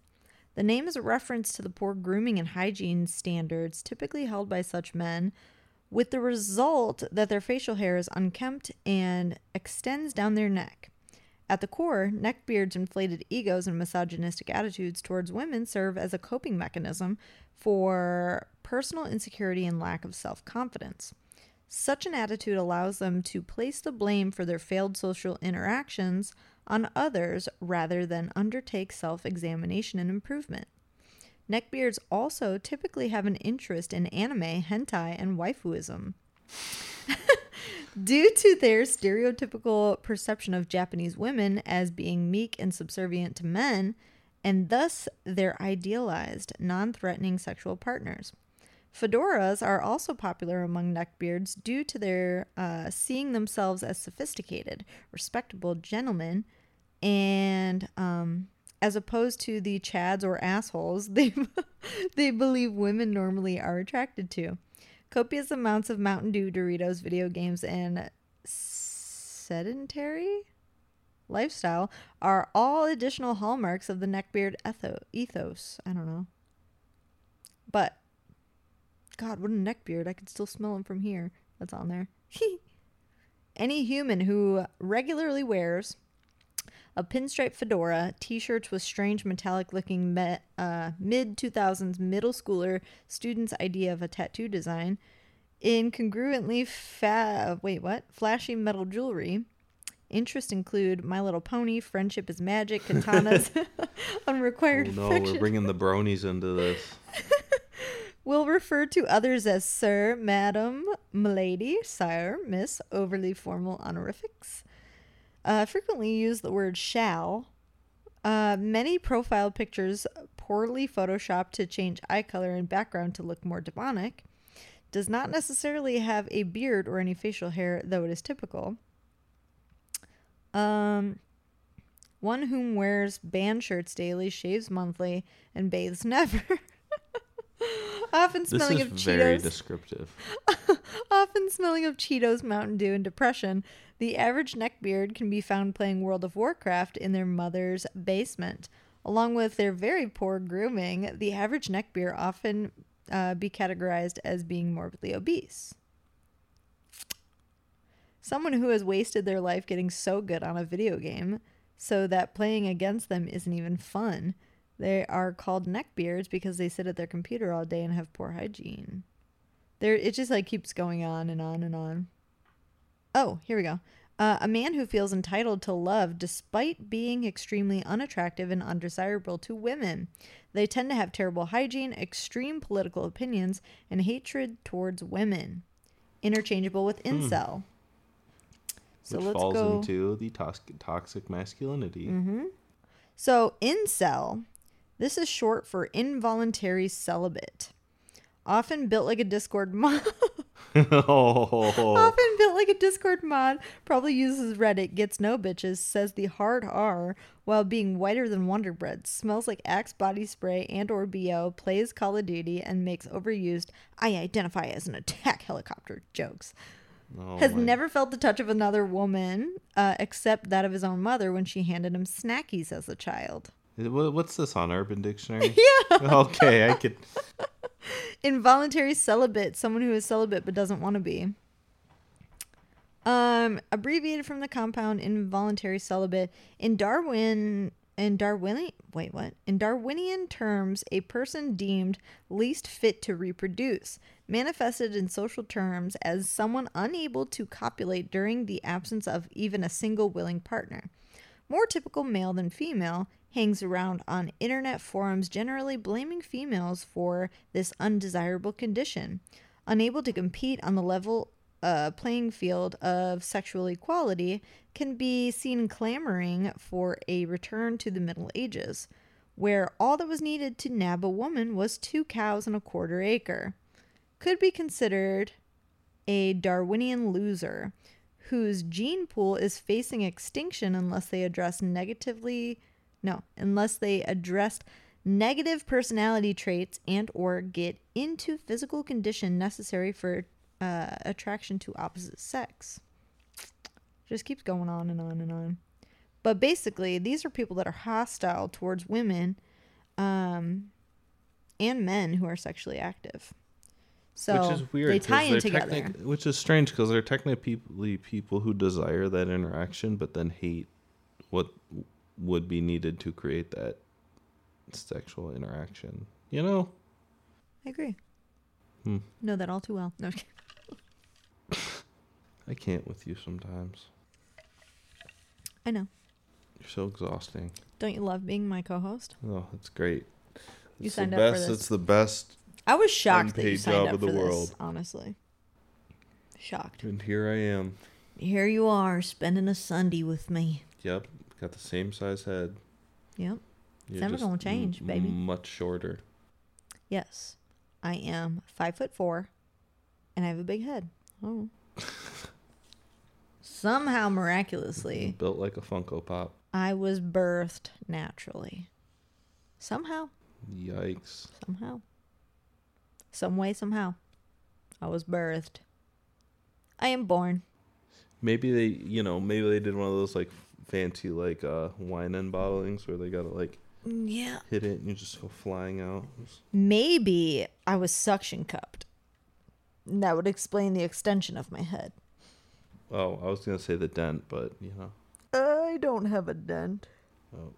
The name is a reference to the poor grooming and hygiene standards typically held by such men, with the result that their facial hair is unkempt and extends down their neck. At the core, neckbeards' inflated egos and misogynistic attitudes towards women serve as a coping mechanism for personal insecurity and lack of self confidence. Such an attitude allows them to place the blame for their failed social interactions on others rather than undertake self examination and improvement. Neckbeards also typically have an interest in anime, hentai, and waifuism. Due to their stereotypical perception of Japanese women as being meek and subservient to men, and thus their idealized, non threatening sexual partners. Fedoras are also popular among neckbeards due to their uh, seeing themselves as sophisticated, respectable gentlemen, and um, as opposed to the chads or assholes they they believe women normally are attracted to. Copious amounts of Mountain Dew, Doritos, video games, and sedentary lifestyle are all additional hallmarks of the neckbeard etho- ethos. I don't know. But, God, what a neck beard. I can still smell him from here. That's on there. Any human who regularly wears a pinstripe fedora, t-shirts with strange metallic-looking me- uh, mid 2000s middle schooler student's idea of a tattoo design, incongruently fa- wait what flashy metal jewelry. Interests include My Little Pony, Friendship is Magic, Katanas, Oh no, Affection. we're bringing the bronies into this. Will refer to others as Sir, Madam, Milady, Sire, Miss, overly formal honorifics. Uh, frequently use the word shall. Uh, many profile pictures poorly photoshopped to change eye color and background to look more demonic. Does not necessarily have a beard or any facial hair, though it is typical. Um, one whom wears band shirts daily, shaves monthly, and bathes never. Often smelling of very Cheetos. descriptive. Often smelling of Cheetos, Mountain Dew, and depression, the average neckbeard can be found playing World of Warcraft in their mother's basement. Along with their very poor grooming, the average neckbeard often uh, be categorized as being morbidly obese. Someone who has wasted their life getting so good on a video game so that playing against them isn't even fun. They are called neckbeards because they sit at their computer all day and have poor hygiene. There, it just like keeps going on and on and on. Oh, here we go. Uh, a man who feels entitled to love despite being extremely unattractive and undesirable to women. They tend to have terrible hygiene, extreme political opinions, and hatred towards women. Interchangeable with incel. So which let's falls go. into the tos- toxic masculinity. Mm-hmm. So, incel, this is short for involuntary celibate. Often built like a Discord mod. oh, Often built like a Discord mod, probably uses Reddit, gets no bitches, says the hard R while being whiter than Wonder Bread, smells like Axe body spray and or BO, plays Call of Duty, and makes overused I identify as an attack helicopter jokes. Oh Has my- never felt the touch of another woman, uh, except that of his own mother when she handed him snackies as a child. Wha- What's this on Urban Dictionary? Yeah. Okay, I could. Involuntary celibate, someone who is celibate but doesn't want to be. Um, abbreviated from the compound involuntary celibate. In Darwin, in Darwinian, wait, what? In Darwinian terms, a person deemed least fit to reproduce, manifested in social terms as someone unable to copulate during the absence of even a single willing partner. More typical male than female, hangs around on internet forums generally blaming females for this undesirable condition. Unable to compete on the level uh, playing field of sexual equality, can be seen clamoring for a return to the Middle Ages, where all that was needed to nab a woman was two cows and a quarter acre. Could be considered a Darwinian loser whose gene pool is facing extinction unless they address negatively no unless they addressed negative personality traits and or get into physical condition necessary for uh, attraction to opposite sex. Just keeps going on and on and on. But basically these are people that are hostile towards women um, and men who are sexually active. So which is weird. they tie in together. technic- which is strange because they're technically people who desire that interaction, but then hate what would be needed to create that sexual interaction. You know? I agree. Hmm. Know that all too well. No. I can't with you sometimes. I know. You're so exhausting. Don't you love being my co-host? Oh, it's great. You It's signed the up for best. this. It's the best. I was shocked that you signed up for this. world. Honestly, shocked. And here I am. Here you are spending a Sunday with me. Yep. Got the same size head. Yep. You're never gonna change, baby. Much shorter. Yes, I am five foot four, and I have a big head. Oh. Somehow, miraculously, Built like a Funko Pop. I was birthed naturally. Somehow, Yikes. somehow, some way, somehow, I was birthed. I am born. Maybe they, you know, maybe they did one of those like fancy like uh wine and bottlings where they gotta like Yeah. hit it and you just go flying out. Maybe I was suction cupped. That would explain the extension of my head. Oh, I was gonna say the dent, but you know. I don't have a dent. Oh.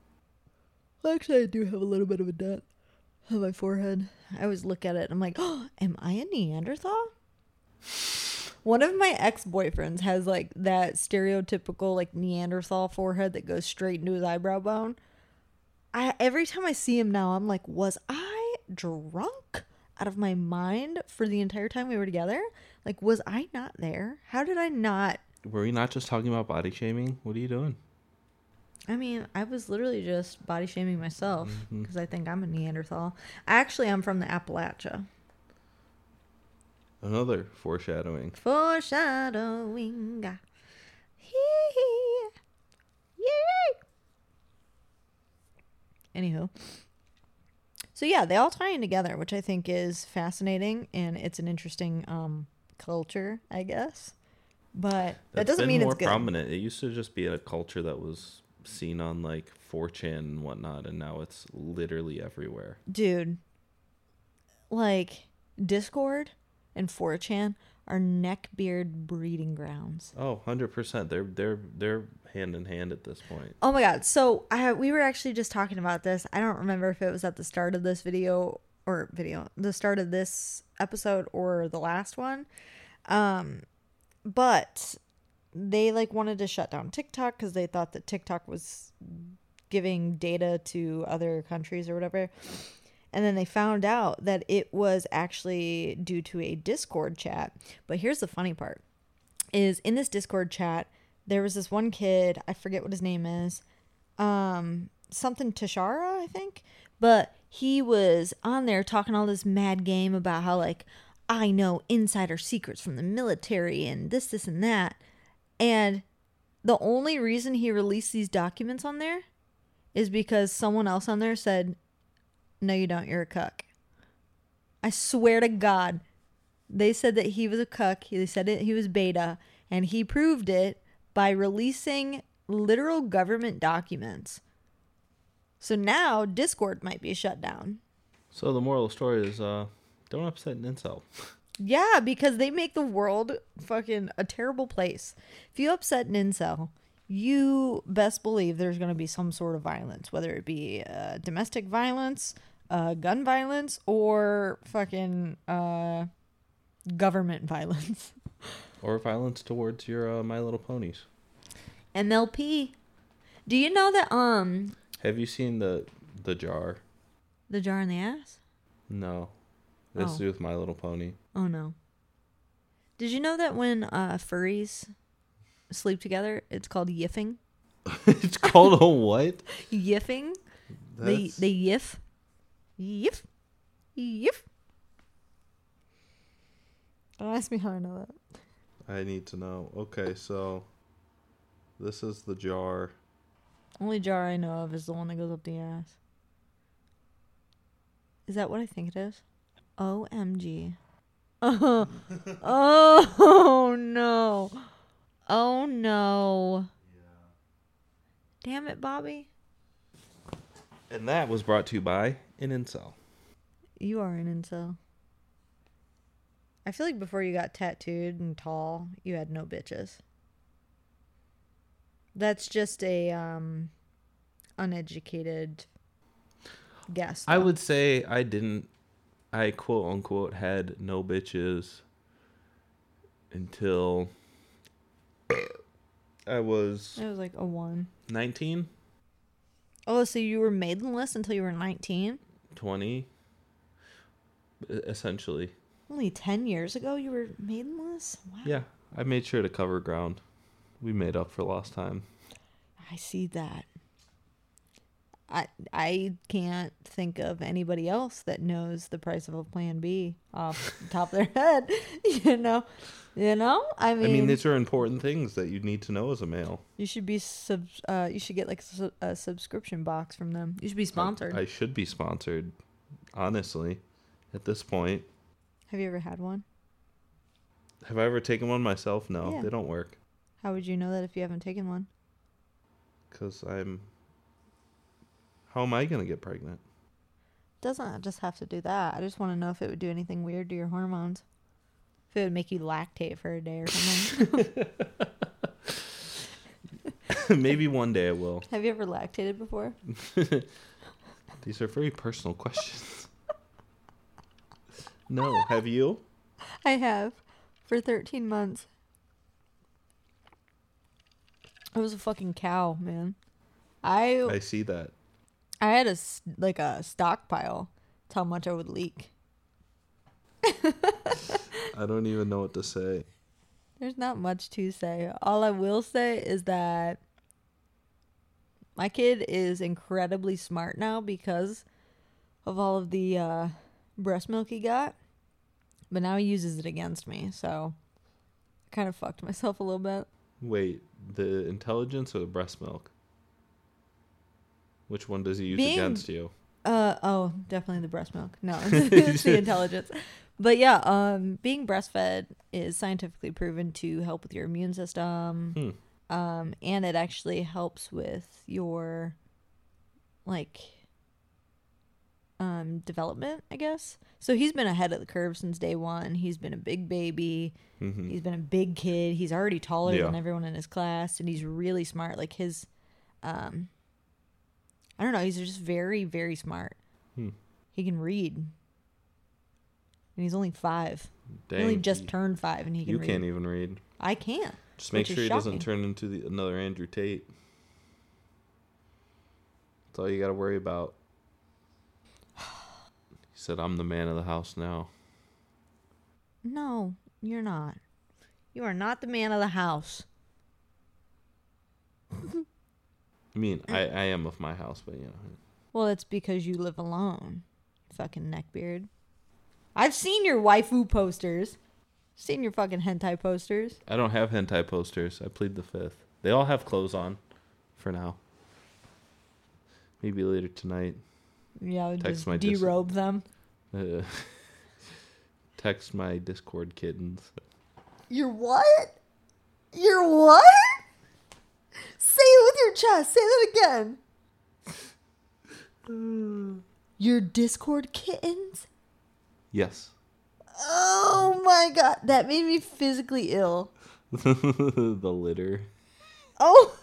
Actually, I do have a little bit of a dent on my forehead. I always look at it and I'm like, oh, am I a Neanderthal? One of my ex boyfriends has like that stereotypical like Neanderthal forehead that goes straight into his eyebrow bone. I every time I see him now, I'm like, was I drunk out of my mind for the entire time we were together? Like, was I not there? How did I not? Were we not just talking about body shaming? What are you doing? I mean, I was literally just body shaming myself Mm-hmm. because I think I'm a Neanderthal. Actually, I'm from the Appalachia. Another foreshadowing. Foreshadowing. ah. Hee. Yay. Anywho. So yeah, they all tie in together, which I think is fascinating and it's an interesting um culture, I guess. But that doesn't mean more it's good. prominent. It used to just be a culture that was seen on like 4chan and whatnot, and now it's literally everywhere. Dude. Like Discord and 4chan are neckbeard breeding grounds. Oh, 100%. They're they're they're hand in hand at this point. Oh my god. So I we were actually just talking about this. I don't remember if it was at the start of this video or video, the start of this episode or the last one. Um but they like wanted to shut down TikTok cuz they thought that TikTok was giving data to other countries or whatever. And then they found out that it was actually due to a Discord chat. But here's the funny part is in this Discord chat, there was this one kid, I forget what his name is, um, something Teixeira, I think, but he was on there talking all this mad game about how like I know insider secrets from the military and this, this, and that. And the only reason he released these documents on there is because someone else on there said, No, you don't. You're a cuck. I swear to God. They said that he was a cuck. They said it, he was beta. And he proved it by releasing literal government documents. So now Discord might be shut down. So the moral of the story is uh don't upset an incel. Yeah, because they make the world fucking a terrible place. If you upset an incel, you best believe there's going to be some sort of violence, whether it be uh, domestic violence, uh, gun violence, or fucking uh, government violence. Or violence towards your uh, My Little Ponies. MLP. Do you know that um Have you seen the the jar? the jar in the ass? No. This Oh. to do with My Little Pony. Oh no. Did you know that when uh furries sleep together, it's called yiffing? it's called a what? Yiffing? They That's- they yiff. Yiff. Yiff. Don't ask me how I know that. I need to know. Okay, so this is the jar. Only jar I know of is the one that goes up the ass. Is that what I think it is? OMG. Oh, oh no. Oh no. Damn it, Bobby. And that was brought to you by an incel. You are an incel. I feel like before you got tattooed and tall, you had no bitches. That's just a um uneducated guess. I would say I didn't I quote unquote had no bitches until I was It was like a one. 19, Oh, so you were maidenless until you were 19? 20 e- essentially. Only 10 years ago you were maidenless? Wow. Yeah, I made sure to cover ground. We made up for lost time. I see that. I I can't think of anybody else that knows the price of a plan B off the top of their head. You know, you know. I mean, I mean, these are important things that you need to know as a male. you should be sub. Uh, you should get like a, su- a subscription box from them. You should be sponsored. I, I should be sponsored, honestly. At this point, Have you ever had one? have I ever taken one myself? No, Yeah. they don't work How would you know that if you haven't taken one? because I'm. How am I gonna get pregnant? Doesn't just have to do that. I just want to know if it would do anything weird to your hormones. If it would make you lactate for a day or something. Maybe one day I will. Have you ever lactated before? These are very personal questions. no, have you? I have for 13 months. I was a fucking cow, man. I I see that. I had a like a stockpile. That's how much I would leak. I don't even know what to say. There's not much to say. All I will say is that my kid is incredibly smart now because of all of the uh, breast milk he got. But now he uses it against me, so I kind of fucked myself a little bit. Wait, the intelligence or the breast milk? Which one does he use Being- against you? Uh oh, definitely the breast milk. No, it's the intelligence. But yeah, um, being breastfed is scientifically proven to help with your immune system. Hmm. Um, and it actually helps with your like um development, I guess. So he's been ahead of the curve since day one. He's been a big baby. hmm He's been a big kid. He's already taller than everyone in his class, and he's really smart. Like his, um, I don't know. He's just very, very smart. Hmm. He can read, and he's only five. Dang, he only just turned five, and he can you read. can't even read. I can't. Just make sure he doesn't turn into the, another Andrew Tate. That's all you got to worry about. He said, "I'm the man of the house now." No, you're not. You are not the man of the house. I mean, I, mm. I am of my house, but you know, Well, it's because you live alone. Fucking neckbeard. I've seen your waifu posters. Seen your fucking hentai posters. I don't have hentai posters. I plead the fifth. They all have clothes on, for now. Maybe later tonight. Yeah, Text just my dis- derobe them. Uh, text my Discord kittens. Your what? Your what? Say it with your chest. Say that again. Your Discord kittens? Yes. Oh my god, that made me physically ill. the litter. Oh.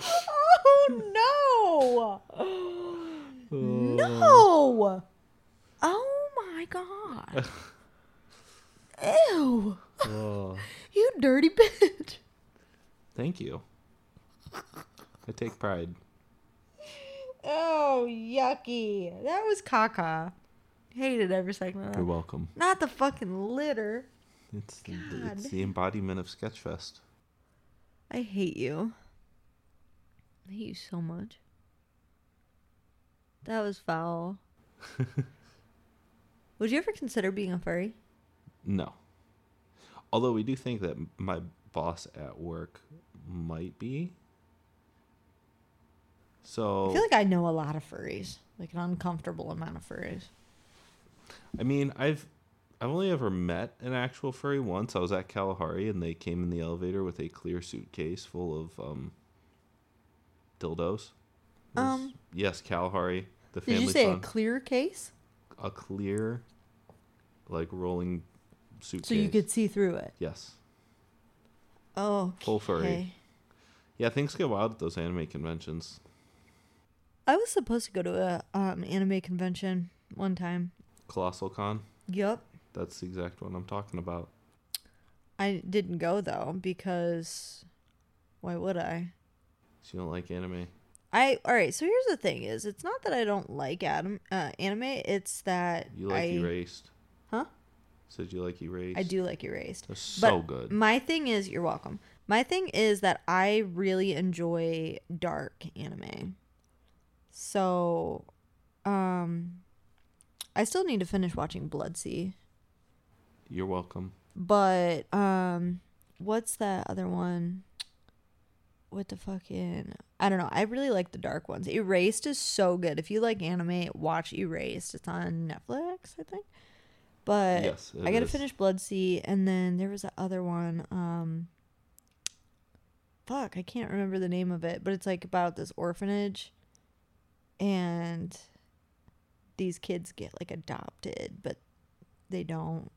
oh no. No. Oh my god. Ew. Oh, You dirty bitch. thank you. I take pride. Oh, yucky. That was caca. Hated every second of You're welcome. Not the fucking litter. It's the, it's the embodiment of Sketchfest. I hate you. I hate you so much. That was foul. Would you ever consider being a furry? No. Although we do think that my boss at work might be. So I feel like I know a lot of furries. Like an uncomfortable amount of furries. I mean, I've I've only ever met an actual furry once. I was at Kalahari and they came in the elevator with a clear suitcase full of um dildos. Was- Um, yes, Kalahari, the Did family you say a clear case? a clear like rolling suitcase. So you could see through it. Yes. Oh, Okay. Full furry. Yeah, things get wild at those anime conventions. I was supposed to go to a um, anime convention one time. Colossal Con, Yup. that's the exact one I'm talking about. I didn't go though because why would I? So you don't like anime. I all right. So here's the thing: is it's not that I don't like adam, uh, anime. It's that You like I, Erased. Huh? Said you like Erased. I do like Erased. That's so But good. My thing is, you're welcome. My thing is that I really enjoy dark anime. So, um, I still need to finish watching Blood-C. You're welcome. But um what's that other one? What the fucking I don't know. I really like the dark ones. Erased is so good. If you like anime, watch Erased. It's on Netflix, I think. But Yes, I gotta is. finish Blood-C and then there was that other one, um fuck, I can't remember the name of it, but it's like about this orphanage and these kids get like adopted, but they don't.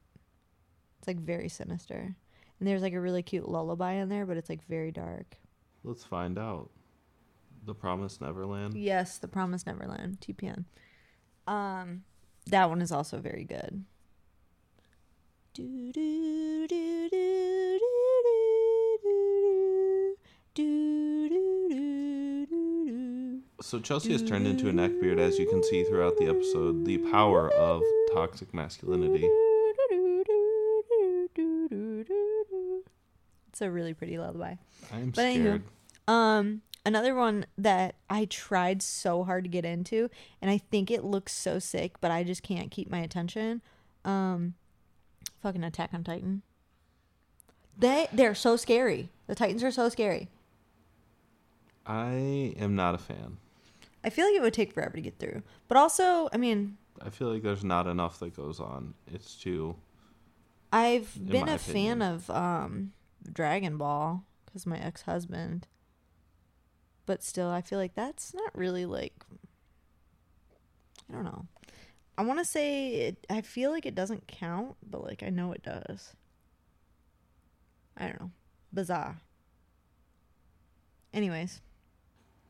It's like very sinister. And there's like a really cute lullaby in there, but it's like very dark. Let's find out. The Promised Neverland? Yes, The Promised Neverland, TPN. Um that one is also very good. Do do do do do do do do so Chelsea has turned into a neckbeard, as you can see throughout the episode. The power of toxic masculinity. It's a really pretty lullaby. I'm But anywho. scared. Um, another one that I tried so hard to get into, and I think it looks so sick, but I just can't keep my attention. Um, fucking Attack on Titan. They they're so scary. The Titans are so scary. I am not a fan. I feel like it would take forever to get through, but also, I mean, I feel like there's not enough that goes on. It's too. I've been a fan of um Dragon Ball because my ex husband. But still, I feel like that's not really like. I don't know. I want to say it. I feel like it doesn't count, but like I know it does. I don't know. Bizarre. Anyways,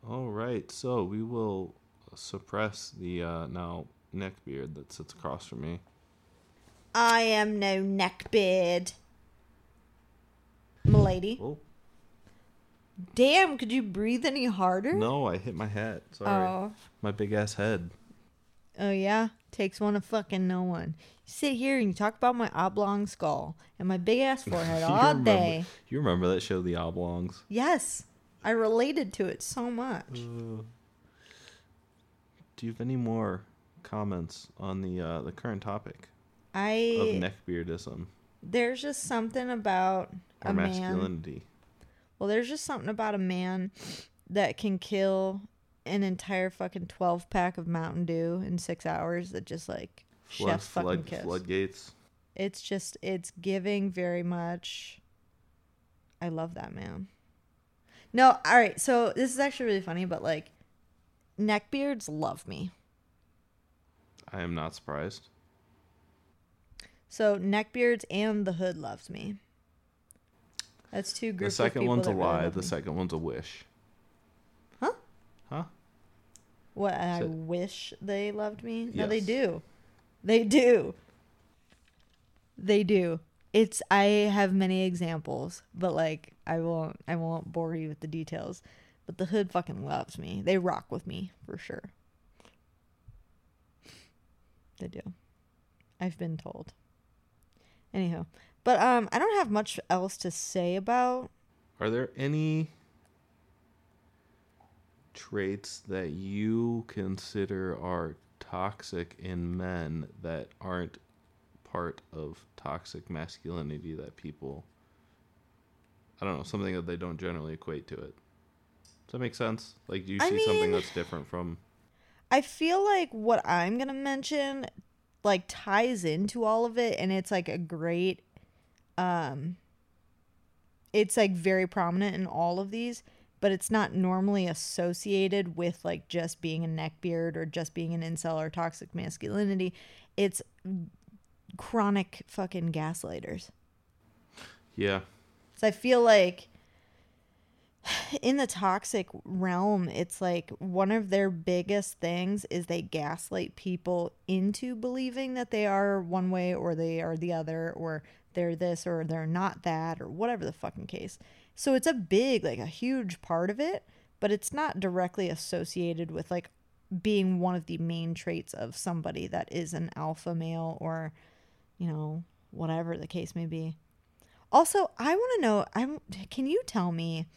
All right, so we will suppress the uh, now neckbeard that sits across from me. I am no neck neckbeard. Milady. Oh Damn, could you breathe any harder? no! I hit my head. Sorry, Oh. my big ass head. Oh yeah, takes one to fucking no one. You sit here and you talk about my oblong skull and my big ass forehead You all remember- day. You remember that show, The Oblongs? Yes, I related to it so much. Uh, do you have any more comments on the uh, the current topic I of neckbeardism there's just something about or a man. masculinity? Well, there's just something about a man that can kill an entire fucking 12 pack of Mountain Dew in 6 hours that just like Flood, chef's fucking flood, kiss. floodgates. It's just it's giving very much I love that man. No, all right. So this is actually really funny, but like neckbeards love me. I am not surprised. So neckbeards and the hood loves me. That's two groups. The second one's a really lie. The me. second one's a wish. Huh? Huh? What I wish they loved me. No, they do. They do. They do. It's I have many examples, but like I won't I won't bore you with the details. But the hood fucking loves me. They rock with me for sure. They do. I've been told. Anyhow, but um I don't have much else to say about Are there any traits that you consider are toxic in men that aren't part of toxic masculinity that people I don't know, something that they don't generally equate to it. Does that make sense? Like do you I see something that's different from I feel like what I'm gonna mention like ties into all of it and it's like a great um it's like very prominent in all of these, but it's not normally associated with like just being a neckbeard or just being an incel or toxic masculinity. It's chronic fucking gaslighters. Yeah. So I feel like in the toxic realm, it's like one of their biggest things is they gaslight people into believing that they are one way or they are the other or they're this or they're not that or whatever the fucking case. So it's a big, like a huge part of it, but it's not directly associated with like being one of the main traits of somebody that is an alpha male or, you know, whatever the case may be. Also, I want to know. I'm. Can you tell me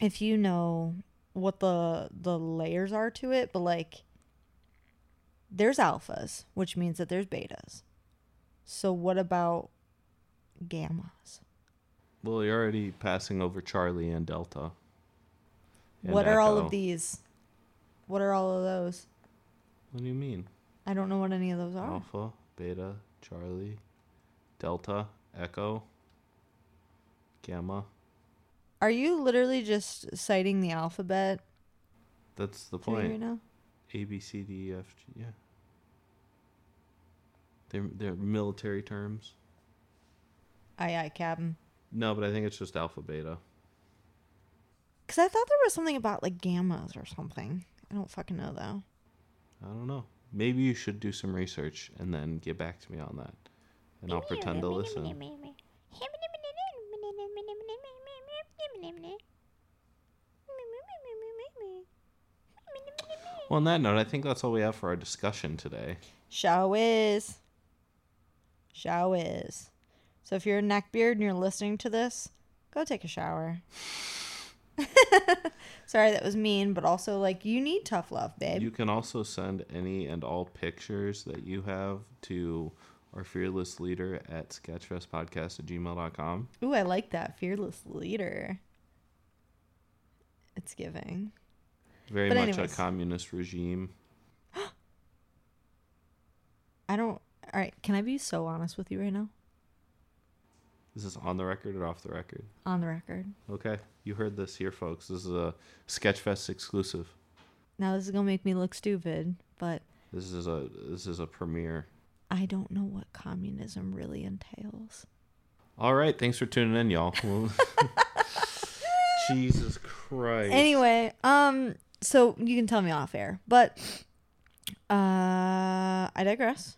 if you know what the the layers are to it? But like, there's alphas, which means that there's betas. So what about gammas? Well, you're already passing over Charlie and Delta. and what are all of these? What are all of those? What do you mean? I don't know what any of those are. Alpha, Beta, Charlie, Delta, Echo, Gamma. Are you literally just citing the alphabet That's the to me right point. A B C D E F G. Yeah. They're they're military terms. Aye, aye, Captain. No, but I think it's just alpha beta. Because I thought there was something about like gammas or something. I don't fucking know though. I don't know. Maybe you should do some research and then get back to me on that, and I'll pretend to listen. Well, on that note, I think that's all we have for our discussion today. Show is. Show is. So if you're a neckbeard and you're listening to this, go take a shower. Sorry, that was mean, but also like you need tough love, babe. You can also send any and all pictures that you have to our fearless leader at sketchfestpodcast at gmail.com. Ooh, I like that fearless leader. It's giving. Very But much anyways. a communist regime. I don't. All right, can I be so honest with you right now? Is this on the record or off the record? On the record. Okay, you heard this here, folks. This is a Sketchfest exclusive. Now this is gonna make me look stupid, but This is a this is a premiere. I don't know what communism really entails. All right, thanks for tuning in, y'all. Jesus Christ. Anyway, um, so you can tell me off air, but uh, I digress.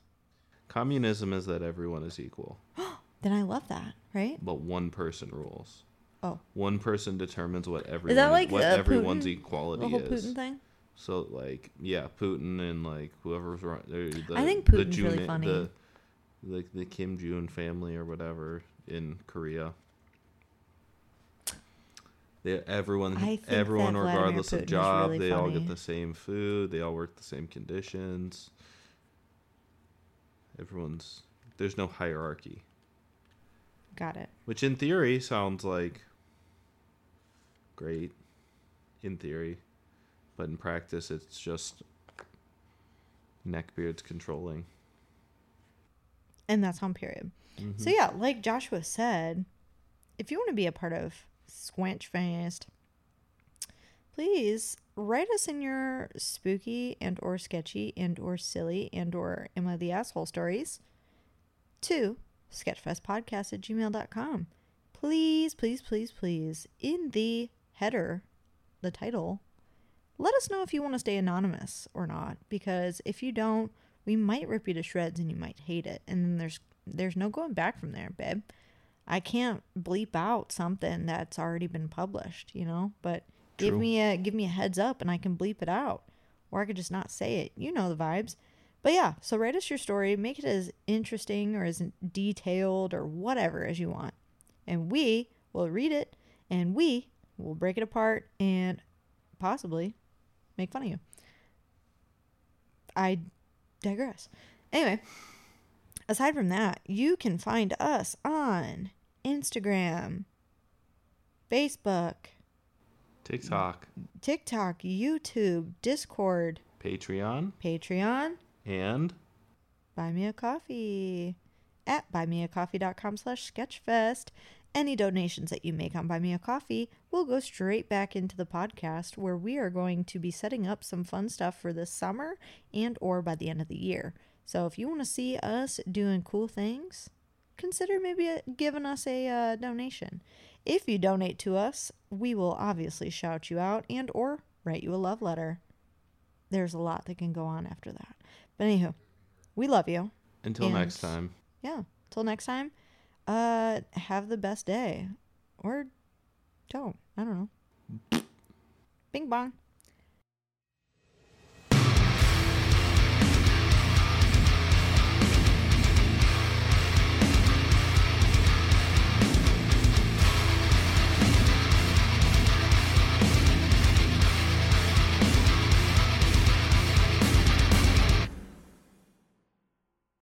communism is that everyone is equal, Then I love that, right? but one person rules. Oh, One person determines what everyone like, what everyone's Putin? equality the whole is. Putin thing. So like yeah, Putin and like whoever's run, the, the, I think the Putin's really Jun- funny. The, like the Kim Jong family or whatever in Korea. They, everyone, everyone, regardless of job, really they all get the same food. They all work the same conditions. Everyone's there's no hierarchy, Got it. which in theory sounds like great in theory, but in practice it's just neckbeards controlling. And that's on period. So mm-hmm. yeah, like Joshua said, if you want to be a part of Sketchfest, please write us in your spooky and or sketchy and or silly and or am I the asshole stories to sketchfestpodcast at gmail.com. Please, please, please, please, in the header, the title, let us know if you want to stay anonymous or not. Because if you don't, we might rip you to shreds and you might hate it. And then there's there's no going back from there, babe. I can't bleep out something that's already been published, you know. But give me a give me a heads up, and I can bleep it out, or I could just not say it. You know the vibes. But yeah, so write us your story, make it as interesting or as detailed or whatever as you want, and we will read it, and we will break it apart and possibly make fun of you. I digress. Anyway, aside from that, you can find us on Instagram, Facebook, TikTok, TikTok, YouTube, Discord, Patreon, Patreon, and Buy Me a Coffee at buymeacoffee.com slash sketchfest. Any donations that you make on Buy Me a Coffee will go straight back into the podcast where we are going to be setting up some fun stuff for this summer and or by the end of the year. So if you want to see us doing cool things, consider maybe uh, giving us a uh, donation. If you donate to us, we will obviously shout you out and or write you a love letter. There's a lot that can go on after that. But anywho, we love you. until And- next time. Yeah. Till next time, uh have the best day. Or don't. I don't know. Bing bong.